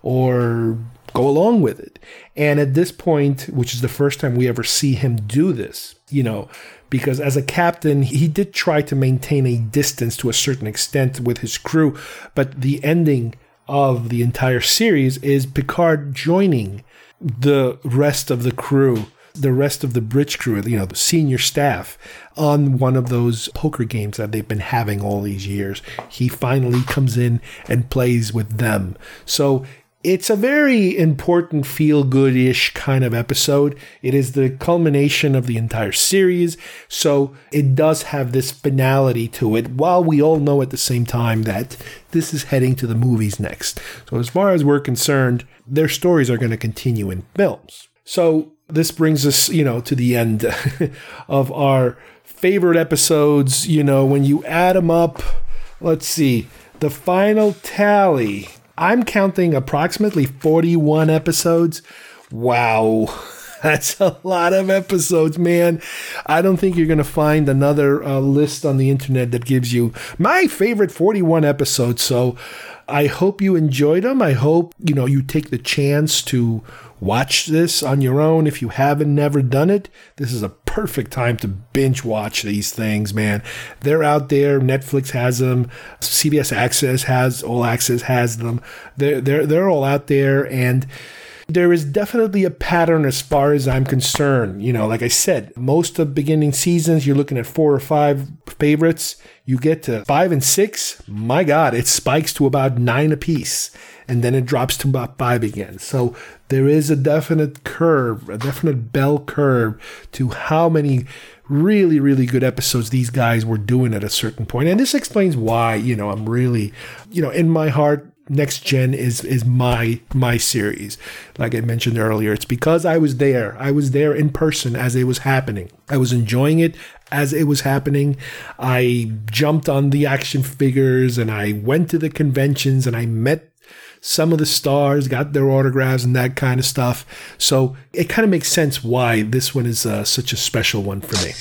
or go along with it. And at this point, which is the first time we ever see him do this, you know, because as a captain, he did try to maintain a distance to a certain extent with his crew, but the ending of the entire series is Picard joining the rest of the crew the rest of the bridge crew, you know, the senior staff on one of those poker games that they've been having all these years. He finally comes in and plays with them. So it's a very important feel good ish kind of episode. It is the culmination of the entire series. So it does have this finality to it, while we all know at the same time that this is heading to the movies next. So, as far as we're concerned, their stories are going to continue in films. So, this brings us, you know, to the end of our favorite episodes. You know, when you add them up, let's see, the final tally. I'm counting approximately 41 episodes. Wow. That's a lot of episodes, man. I don't think you're going to find another uh, list on the internet that gives you my favorite 41 episodes. So I hope you enjoyed them. I hope, you know, you take the chance to watch this on your own if you haven't never done it. This is a perfect time to binge watch these things, man. They're out there. Netflix has them. CBS Access has All Access has them. They're they're they're all out there and there is definitely a pattern as far as I'm concerned. You know, like I said, most of beginning seasons, you're looking at four or five favorites. You get to five and six, my God, it spikes to about nine apiece and then it drops to about five again. So there is a definite curve, a definite bell curve to how many really, really good episodes these guys were doing at a certain point. And this explains why, you know, I'm really, you know, in my heart, next gen is is my my series. Like i mentioned earlier it's because i was there. I was there in person as it was happening. I was enjoying it as it was happening. I jumped on the action figures and i went to the conventions and i met some of the stars, got their autographs and that kind of stuff. So it kind of makes sense why this one is uh, such a special one for me.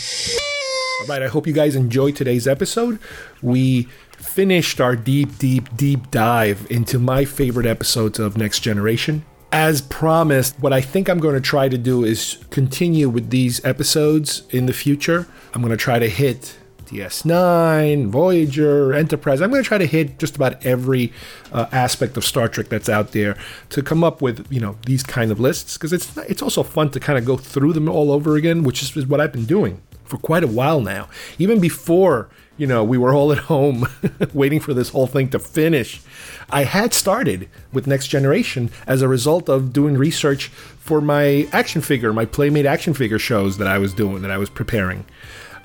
All right, I hope you guys enjoyed today's episode. We finished our deep, deep, deep dive into my favorite episodes of Next Generation. As promised, what I think I'm going to try to do is continue with these episodes in the future. I'm going to try to hit DS9, Voyager, Enterprise. I'm going to try to hit just about every uh, aspect of Star Trek that's out there to come up with you know these kind of lists because it's it's also fun to kind of go through them all over again, which is, is what I've been doing for quite a while now. Even before you know, we were all at home waiting for this whole thing to finish. I had started with Next Generation as a result of doing research for my action figure, my Playmate action figure shows that I was doing, that I was preparing.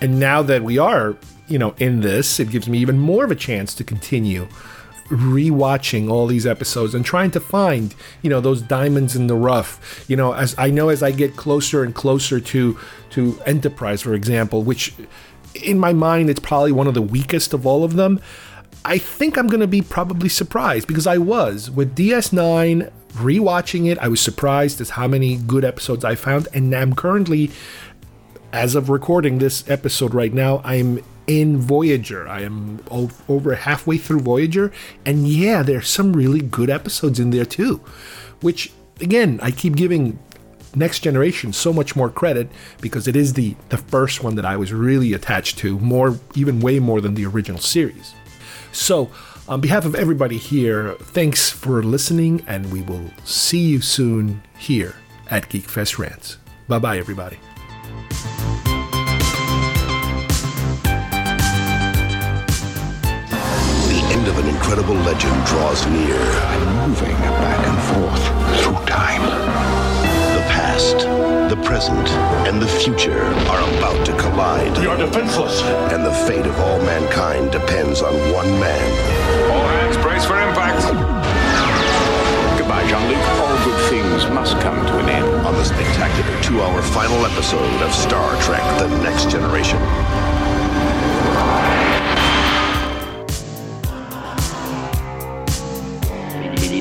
And now that we are, you know, in this, it gives me even more of a chance to continue rewatching all these episodes and trying to find, you know, those diamonds in the rough. You know, as I know as I get closer and closer to to Enterprise, for example, which in my mind it's probably one of the weakest of all of them. I think I'm going to be probably surprised because I was with DS9 rewatching it. I was surprised as how many good episodes I found, and I'm currently, as of recording this episode right now, I'm in Voyager. I am over halfway through Voyager, and yeah, there's some really good episodes in there too. Which again, I keep giving Next Generation so much more credit because it is the the first one that I was really attached to, more even way more than the original series. So, on behalf of everybody here, thanks for listening, and we will see you soon here at GeekFest Rants. Bye bye, everybody. Of an incredible legend draws near. I'm moving back and forth through time. The past, the present, and the future are about to collide. You're defenseless. And the fate of all mankind depends on one man. All hands brace for impact. Goodbye, Jean-Luc. All good things must come to an end. On the spectacular two hour final episode of Star Trek The Next Generation.